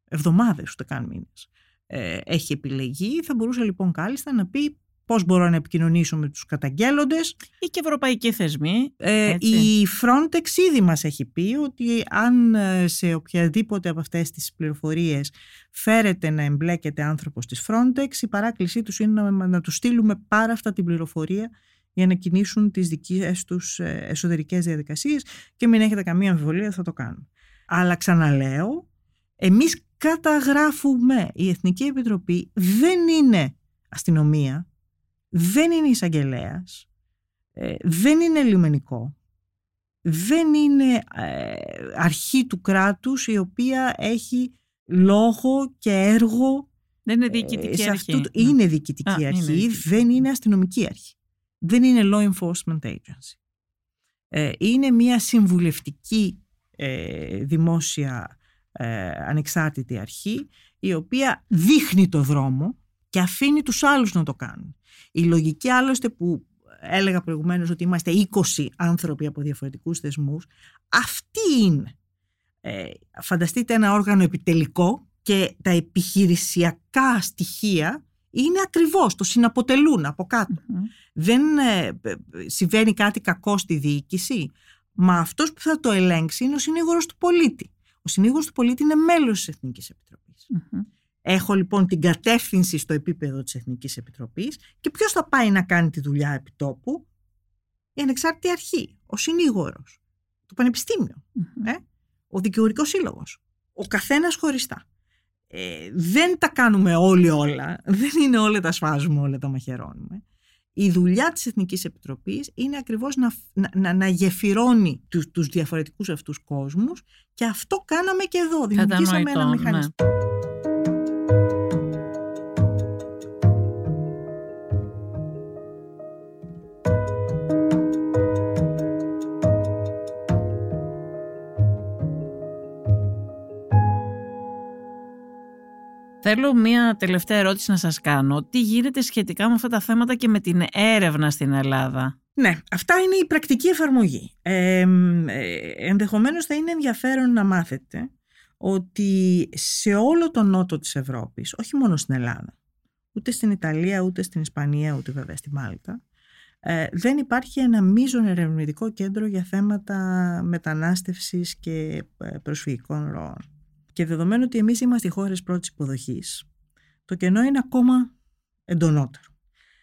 Speaker 3: εβδομάδες ούτε καν μήνες, ε, έχει επιλεγεί. Θα μπορούσε λοιπόν κάλλιστα να πει πώς μπορώ να επικοινωνήσω με τους καταγγέλλοντες.
Speaker 1: Ή και ευρωπαϊκοί θεσμοί.
Speaker 3: Ε,
Speaker 1: Έτσι.
Speaker 3: η Frontex ήδη μας έχει πει ότι αν ε, σε οποιαδήποτε από αυτές τις πληροφορίες φέρεται να εμπλέκεται άνθρωπος της Frontex, η παράκλησή τους είναι να, να τους στείλουμε πάρα αυτά την πληροφορία για να κινήσουν τις δικές τους ε, εσωτερικές διαδικασίες και μην έχετε καμία αμφιβολία θα το κάνουν. Αλλά ξαναλέω, εμείς καταγράφουμε, η Εθνική Επιτροπή δεν είναι αστυνομία, δεν είναι εισαγγελέας, δεν είναι λιμενικό, δεν είναι ε, αρχή του κράτους η οποία έχει λόγο και έργο
Speaker 1: Δεν είναι
Speaker 3: ε,
Speaker 1: διοικητική
Speaker 3: σε
Speaker 1: αρχή.
Speaker 3: αυτό το-
Speaker 1: Ναι.
Speaker 3: είναι διοικητική
Speaker 1: Α, είναι
Speaker 3: αρχή,
Speaker 1: διοικητική.
Speaker 3: δεν είναι αστυνομική αρχή. Δεν είναι law enforcement agency. Ε, είναι μια συμβουλευτική ε, δημόσια ε, ανεξάρτητη αρχή η οποία δείχνει το δρόμο και αφήνει τους άλλους να το κάνουν. Η λογική άλλωστε που έλεγα προηγουμένως ότι είμαστε 20 άνθρωποι από διαφορετικούς θεσμούς, αυτή είναι. Ε, φανταστείτε ένα όργανο επιτελικό και τα επιχειρησιακά στοιχεία είναι ακριβώς, το συναποτελούν από κάτω.
Speaker 1: Μμμ.
Speaker 3: Δεν ε, ε, συμβαίνει κάτι κακό στη διοίκηση, μα αυτός που θα το ελέγξει είναι ο συνήγορος του πολίτη. Ο συνήγορος του πολίτη είναι μέλος της Εθνικής Επιτροπής.
Speaker 1: Μμμ.
Speaker 3: Έχω λοιπόν την κατεύθυνση στο επίπεδο της Εθνικής Επιτροπής και ποιος θα πάει να κάνει τη δουλειά επιτόπου. Η ανεξάρτητη αρχή, ο συνήγορος, το πανεπιστήμιο,
Speaker 1: Μμμ.
Speaker 3: ε, ο δικαιωρικός σύλλογος, ο καθένας χωριστά. Ε, δεν τα κάνουμε όλοι όλα, δεν είναι όλα τα σφάζουμε, όλα τα μαχαιρώνουμε. Η δουλειά της Εθνικής Επιτροπής είναι ακριβώς να, να, να, να γεφυρώνει τους, τους διαφορετικούς αυτούς κόσμους και αυτό κάναμε και εδώ. Δημιουργήσαμε ένα
Speaker 1: Κατανοητό,
Speaker 3: μηχανισμό.
Speaker 1: ναι. Θέλω μία τελευταία ερώτηση να σας κάνω. Τι γίνεται σχετικά με αυτά τα θέματα και με την έρευνα στην Ελλάδα;
Speaker 3: Ναι, αυτά είναι η πρακτική εφαρμογή. Ε, ε, ενδεχομένως θα είναι ενδιαφέρον να μάθετε ότι σε όλο τον νότο της Ευρώπης, όχι μόνο στην Ελλάδα, ούτε στην Ιταλία, ούτε στην Ισπανία, ούτε βέβαια στη Μάλτα, ε, δεν υπάρχει ένα μείζον ερευνητικό κέντρο για θέματα μετανάστευσης και ε, προσφυγικών ροών. Και δεδομένου ότι εμείς είμαστε οι χώρες πρώτης υποδοχής, το κενό είναι ακόμα εντονότερο.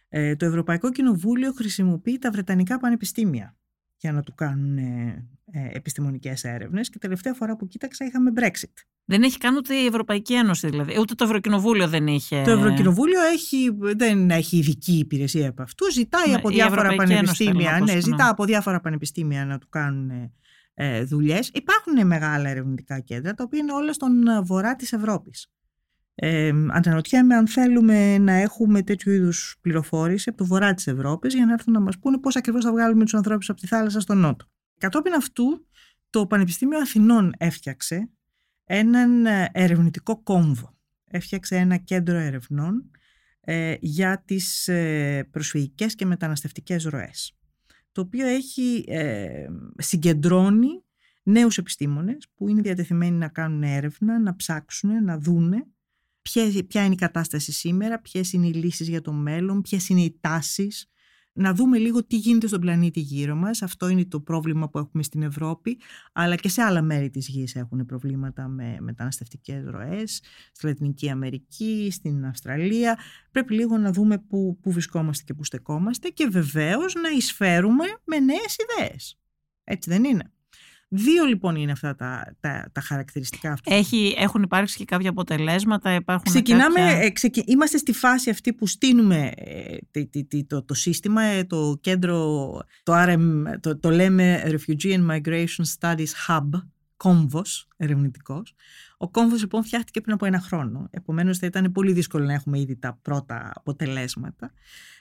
Speaker 3: Ε, το Ευρωπαϊκό Κοινοβούλιο χρησιμοποιεί τα Βρετανικά πανεπιστήμια για να του κάνουν ε, ε, επιστημονικές έρευνες και τελευταία φορά που κοίταξα είχαμε Brexit.
Speaker 1: Δεν έχει καν ούτε η Ευρωπαϊκή Ένωση δηλαδή. Ούτε το Ευρωκοινοβούλιο δεν είχε.
Speaker 3: Το Ευρωκοινοβούλιο έχει, δεν έχει ειδική υπηρεσία από αυτού. Ζητάει
Speaker 1: Ναι,
Speaker 3: από
Speaker 1: η
Speaker 3: διάφορα
Speaker 1: Ευρωπαϊκή Ένωση θέλω
Speaker 3: πανεπιστήμια,
Speaker 1: να πω,
Speaker 3: ναι,
Speaker 1: συγγνώμη.
Speaker 3: ζητά από διάφορα πανεπιστήμια να του κάνουν ε, δουλειές. Υπάρχουν μεγάλα ερευνητικά κέντρα, τα οποία είναι όλα στον ε, βορρά της Ευρώπης. Ε, αναρωτιέμαι αν θέλουμε να έχουμε τέτοιου είδους πληροφόρηση από το βορρά της Ευρώπης για να έρθουν να μας πούνε πώς ακριβώς θα βγάλουμε τους ανθρώπους από τη θάλασσα στον νότο. Κατόπιν αυτού, το Πανεπιστήμιο Αθηνών έφτιαξε έναν ε, ερευνητικό κόμβο. Έφτιαξε ένα κέντρο ερευνών ε, για τις ε, προσφυγικές και μεταναστευτικές ροές. Το οποίο έχει ε, συγκεντρώνει νέους επιστήμονες που είναι διατεθειμένοι να κάνουν έρευνα, να ψάξουν, να δούνε ποια είναι η κατάσταση σήμερα, ποιες είναι οι λύσεις για το μέλλον, ποιες είναι οι τάσεις, να δούμε λίγο τι γίνεται στον πλανήτη γύρω μας. Αυτό είναι το πρόβλημα που έχουμε στην Ευρώπη, αλλά και σε άλλα μέρη της γης έχουν προβλήματα με μεταναστευτικές ροές, στη Λατινική Αμερική, στην Αυστραλία. Πρέπει λίγο να δούμε πού, πού βρισκόμαστε και πού στεκόμαστε και βεβαίως να εισφέρουμε με νέες ιδέες. Έτσι δεν είναι; Δύο λοιπόν είναι αυτά τα, τα, τα χαρακτηριστικά αυτού.
Speaker 1: Έχει, έχουν υπάρξει και κάποια αποτελέσματα, υπάρχουν
Speaker 3: Ξεκινάμε,
Speaker 1: κάποια...
Speaker 3: ε, ξεκι... είμαστε στη φάση αυτή που στείλουμε ε, το, το, το, σύστημα, ε, το κέντρο, το RM, το, το λέμε Refugee and Migration Studies Hub, κόμβος ερευνητικός. Ο κόμβος λοιπόν φτιάχτηκε πριν από ένα χρόνο, επομένως θα ήταν πολύ δύσκολο να έχουμε ήδη τα πρώτα αποτελέσματα.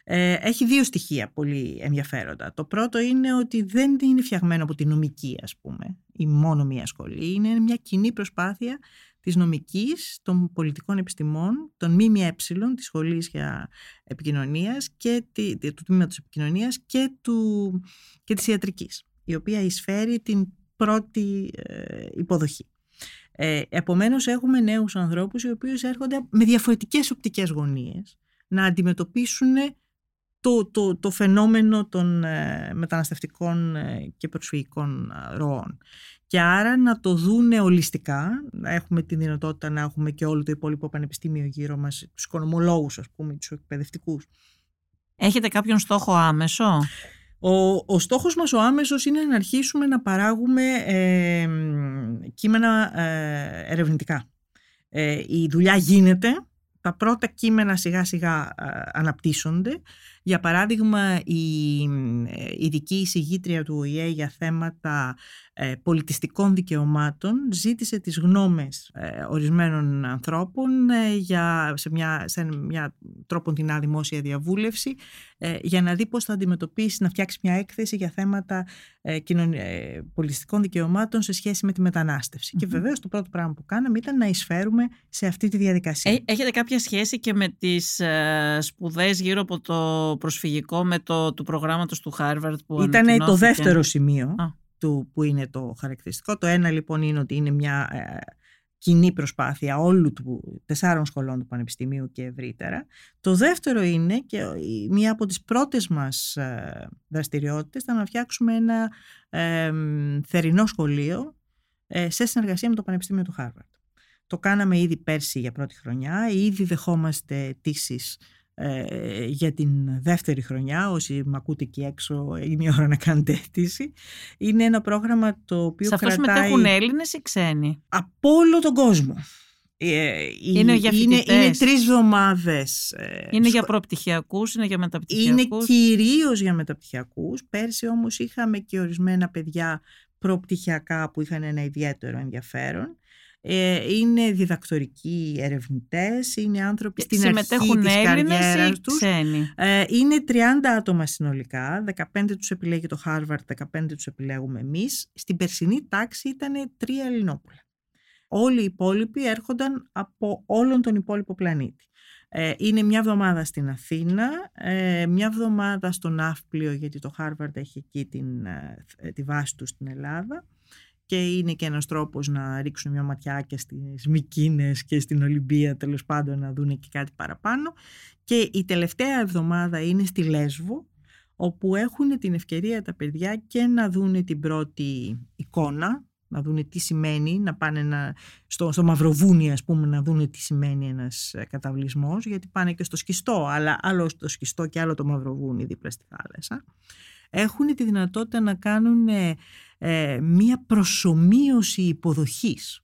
Speaker 3: Ε, έχει δύο στοιχεία πολύ ενδιαφέροντα. Το πρώτο είναι ότι δεν είναι φτιαγμένο από τη νομική ας πούμε, ή μόνο μία σχολή. Είναι μια κοινή προσπάθεια της νομικής, των πολιτικών επιστημών, των ΜΜΕ, της Σχολής για Επικοινωνίας και του Τμήματος Επικοινωνίας και, του, και της Ιατρικής, η οποία εισφέρει την πρώτη ε, υποδοχή. Ε, επομένως έχουμε νέους ανθρώπους οι οποίοι έρχονται με διαφορετικές οπτικές γωνίες να αντιμετωπίσουν το, το, το φαινόμενο των ε, μεταναστευτικών ε, και προσφυγικών ροών. Και άρα να το δούνε ολιστικά, να έχουμε τη δυνατότητα να έχουμε και όλο το υπόλοιπο πανεπιστήμιο γύρω μας, τους οικονομολόγους ας πούμε, τους εκπαιδευτικούς.
Speaker 1: Έχετε κάποιον στόχο άμεσο;
Speaker 3: Ο, ο στόχος μας ο άμεσος είναι να αρχίσουμε να παράγουμε ε, κείμενα ε, ερευνητικά. Ε, η δουλειά γίνεται, τα πρώτα κείμενα σιγά σιγά αναπτύσσονται. Για παράδειγμα, η ειδική εισηγήτρια του ΟΗΕ για θέματα ε, πολιτιστικών δικαιωμάτων ζήτησε τις γνώμες ε, ορισμένων ανθρώπων ε, για, σε, μια, σε μια τρόπο την δημόσια διαβούλευση για να δει πώς θα αντιμετωπίσει, να φτιάξει μια έκθεση για θέματα πολιτιστικών δικαιωμάτων σε σχέση με τη μεταναστευση Και βεβαίως το πρώτο πράγμα που κάναμε ήταν να εισφέρουμε σε αυτή τη διαδικασία.
Speaker 1: Έχετε κάποια σχέση και με τις σπουδές γύρω από το προσφυγικό με το του προγράμματος του Harvard που
Speaker 3: Ήταν το δεύτερο σημείο του που είναι το χαρακτηριστικό. Το ένα λοιπόν είναι ότι είναι μια ε, κοινή προσπάθεια όλου του τεσσάρων σχολών του Πανεπιστημίου και ευρύτερα. Το δεύτερο είναι και μία από τις πρώτες μας ε, δραστηριότητες ήταν να φτιάξουμε ένα ε, θερινό σχολείο ε, σε συνεργασία με το Πανεπιστήμιο του Χάρβαρτ. Το κάναμε ήδη πέρσι για πρώτη χρονιά, ήδη δεχόμαστε αιτήσει ε, για την δεύτερη χρονιά, όσοι με ακούτε εκεί έξω είναι η ώρα να κάνετε αίτηση. Είναι ένα πρόγραμμα το οποίο
Speaker 1: Σε αυτό
Speaker 3: κρατάει...
Speaker 1: συμμετέχουν Έλληνες ή ξένοι;
Speaker 3: Από όλο τον κόσμο.
Speaker 1: Ε, είναι για
Speaker 3: είναι, είναι τρεις εβδομάδες.
Speaker 1: Ε, είναι για προπτυχιακούς, είναι για μεταπτυχιακούς;
Speaker 3: Είναι κυρίως για μεταπτυχιακούς. Πέρσι όμως είχαμε και ορισμένα παιδιά προπτυχιακά που είχαν ένα ιδιαίτερο ενδιαφέρον. Ε, είναι διδακτορικοί ερευνητές, είναι άνθρωποι στην αρχή της καριέρας τους.
Speaker 1: Ξένοι;
Speaker 3: Ε, είναι 30 άτομα συνολικά, 15 τους επιλέγει το Harvard, 15 τους επιλέγουμε εμείς. Στην περσινή τάξη ήταν τρία Ελληνόπουλα. Όλοι οι υπόλοιποι έρχονταν από όλον τον υπόλοιπο πλανήτη. Ε, είναι μια εβδομάδα στην Αθήνα, μια εβδομάδα στο Ναύπλιο γιατί το Harvard έχει εκεί την, τη βάση τους στην Ελλάδα και είναι και ένας τρόπος να ρίξουν μια ματιά και στις Μικίνες και στην Ολυμπία τέλος πάντων να δουν και κάτι παραπάνω. Και η τελευταία εβδομάδα είναι στη Λέσβο όπου έχουν την ευκαιρία τα παιδιά και να δουν την πρώτη εικόνα να δούνε τι σημαίνει, να πάνε να, στο, στο Μαυροβούνι ας πούμε να δούνε τι σημαίνει ένας καταβλισμός γιατί πάνε και στο σκιστό αλλά άλλο στο σκιστό και άλλο το Μαυροβούνι δίπλα στη θάλασσα. Έχουν τη δυνατότητα να κάνουν ε, μία προσωμείωση υποδοχής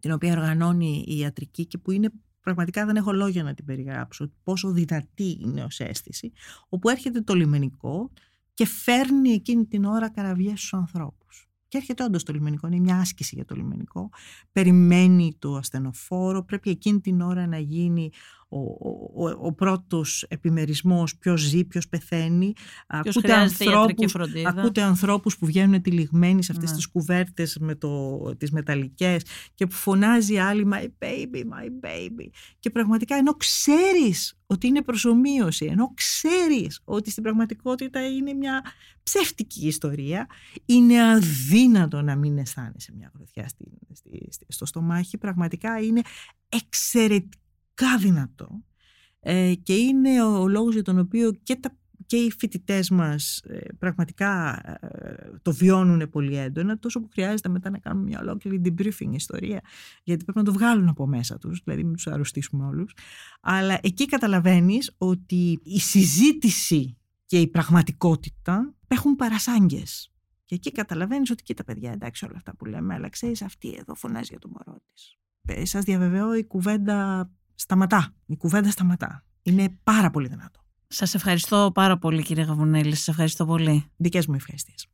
Speaker 3: την οποία οργανώνει η ιατρική και που είναι πραγματικά δεν έχω λόγια να την περιγράψω πόσο δυνατή είναι ως αίσθηση όπου έρχεται το λιμενικό και φέρνει εκείνη την ώρα καραβιές στους ανθρώπους. Και έρχεται όντως το λιμενικό, είναι μια άσκηση για το λιμενικό. Περιμένει το ασθενοφόρο, πρέπει εκείνη την ώρα να γίνει ο, ο, ο πρώτος επιμερισμός ποιος ζει, ποιος πεθαίνει.
Speaker 1: Ποιος
Speaker 3: ακούτε, ανθρώπους,
Speaker 1: φροντίδα.
Speaker 3: ακούτε ανθρώπους που βγαίνουν τυλιγμένοι σε αυτές ναι. τις κουβέρτες με το, τις μεταλλικές και που φωνάζει άλλη my baby, my baby. Και πραγματικά ενώ ξέρεις ότι είναι προσωμείωση, ενώ ξέρεις ότι στην πραγματικότητα είναι μια ψεύτικη ιστορία, είναι αδύνατο να μην αισθάνεσαι μια γροθιά στο στομάχι. Πραγματικά είναι εξαιρετικά δυνατό ε, και είναι ο, ο λόγος για τον οποίο και τα και οι φοιτητές μας ε, πραγματικά ε, το βιώνουν πολύ έντονα, τόσο που χρειάζεται μετά να κάνουμε μια ολόκληρη debriefing ιστορία, γιατί πρέπει να το βγάλουν από μέσα τους, δηλαδή μην τους αρρωστήσουμε όλους. Αλλά εκεί καταλαβαίνεις ότι η συζήτηση και η πραγματικότητα έχουν παρασάγκες. Και εκεί καταλαβαίνεις ότι κοίτα παιδιά, εντάξει όλα αυτά που λέμε, αλλά ξέρεις αυτή εδώ φωνάζει για το μωρό της. Ε, σας διαβεβαιώ η κουβέντα σταματά. Η κουβέντα σταματά. Είναι πάρα πολύ δυνατό.
Speaker 1: Σας ευχαριστώ πάρα πολύ κύριε Γαβουνέλη. Σας ευχαριστώ πολύ.
Speaker 3: Δικές μου ευχαριστίες.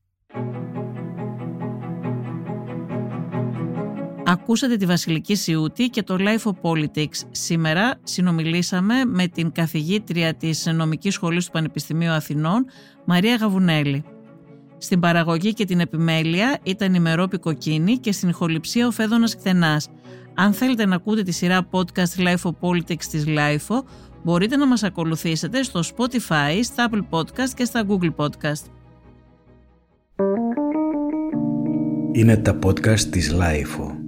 Speaker 1: Ακούσατε τη Βασιλική Σιούτη και το Life of Politics. Σήμερα συνομιλήσαμε με την καθηγήτρια της Νομικής Σχολής του Πανεπιστημίου Αθηνών, Μαρία Γαβουνέλη. Στην παραγωγή και την επιμέλεια ήταν η Μερόπη Κοκκίνη και στην ηχοληψία ο Φέδωνας Κθενάς. Αν θέλετε να ακούτε τη σειρά podcast Life of Politics της Life, μπορείτε να μας ακολουθήσετε στο Spotify, στα Apple Podcast και στα Google Podcast.
Speaker 2: Είναι τα podcast της Life.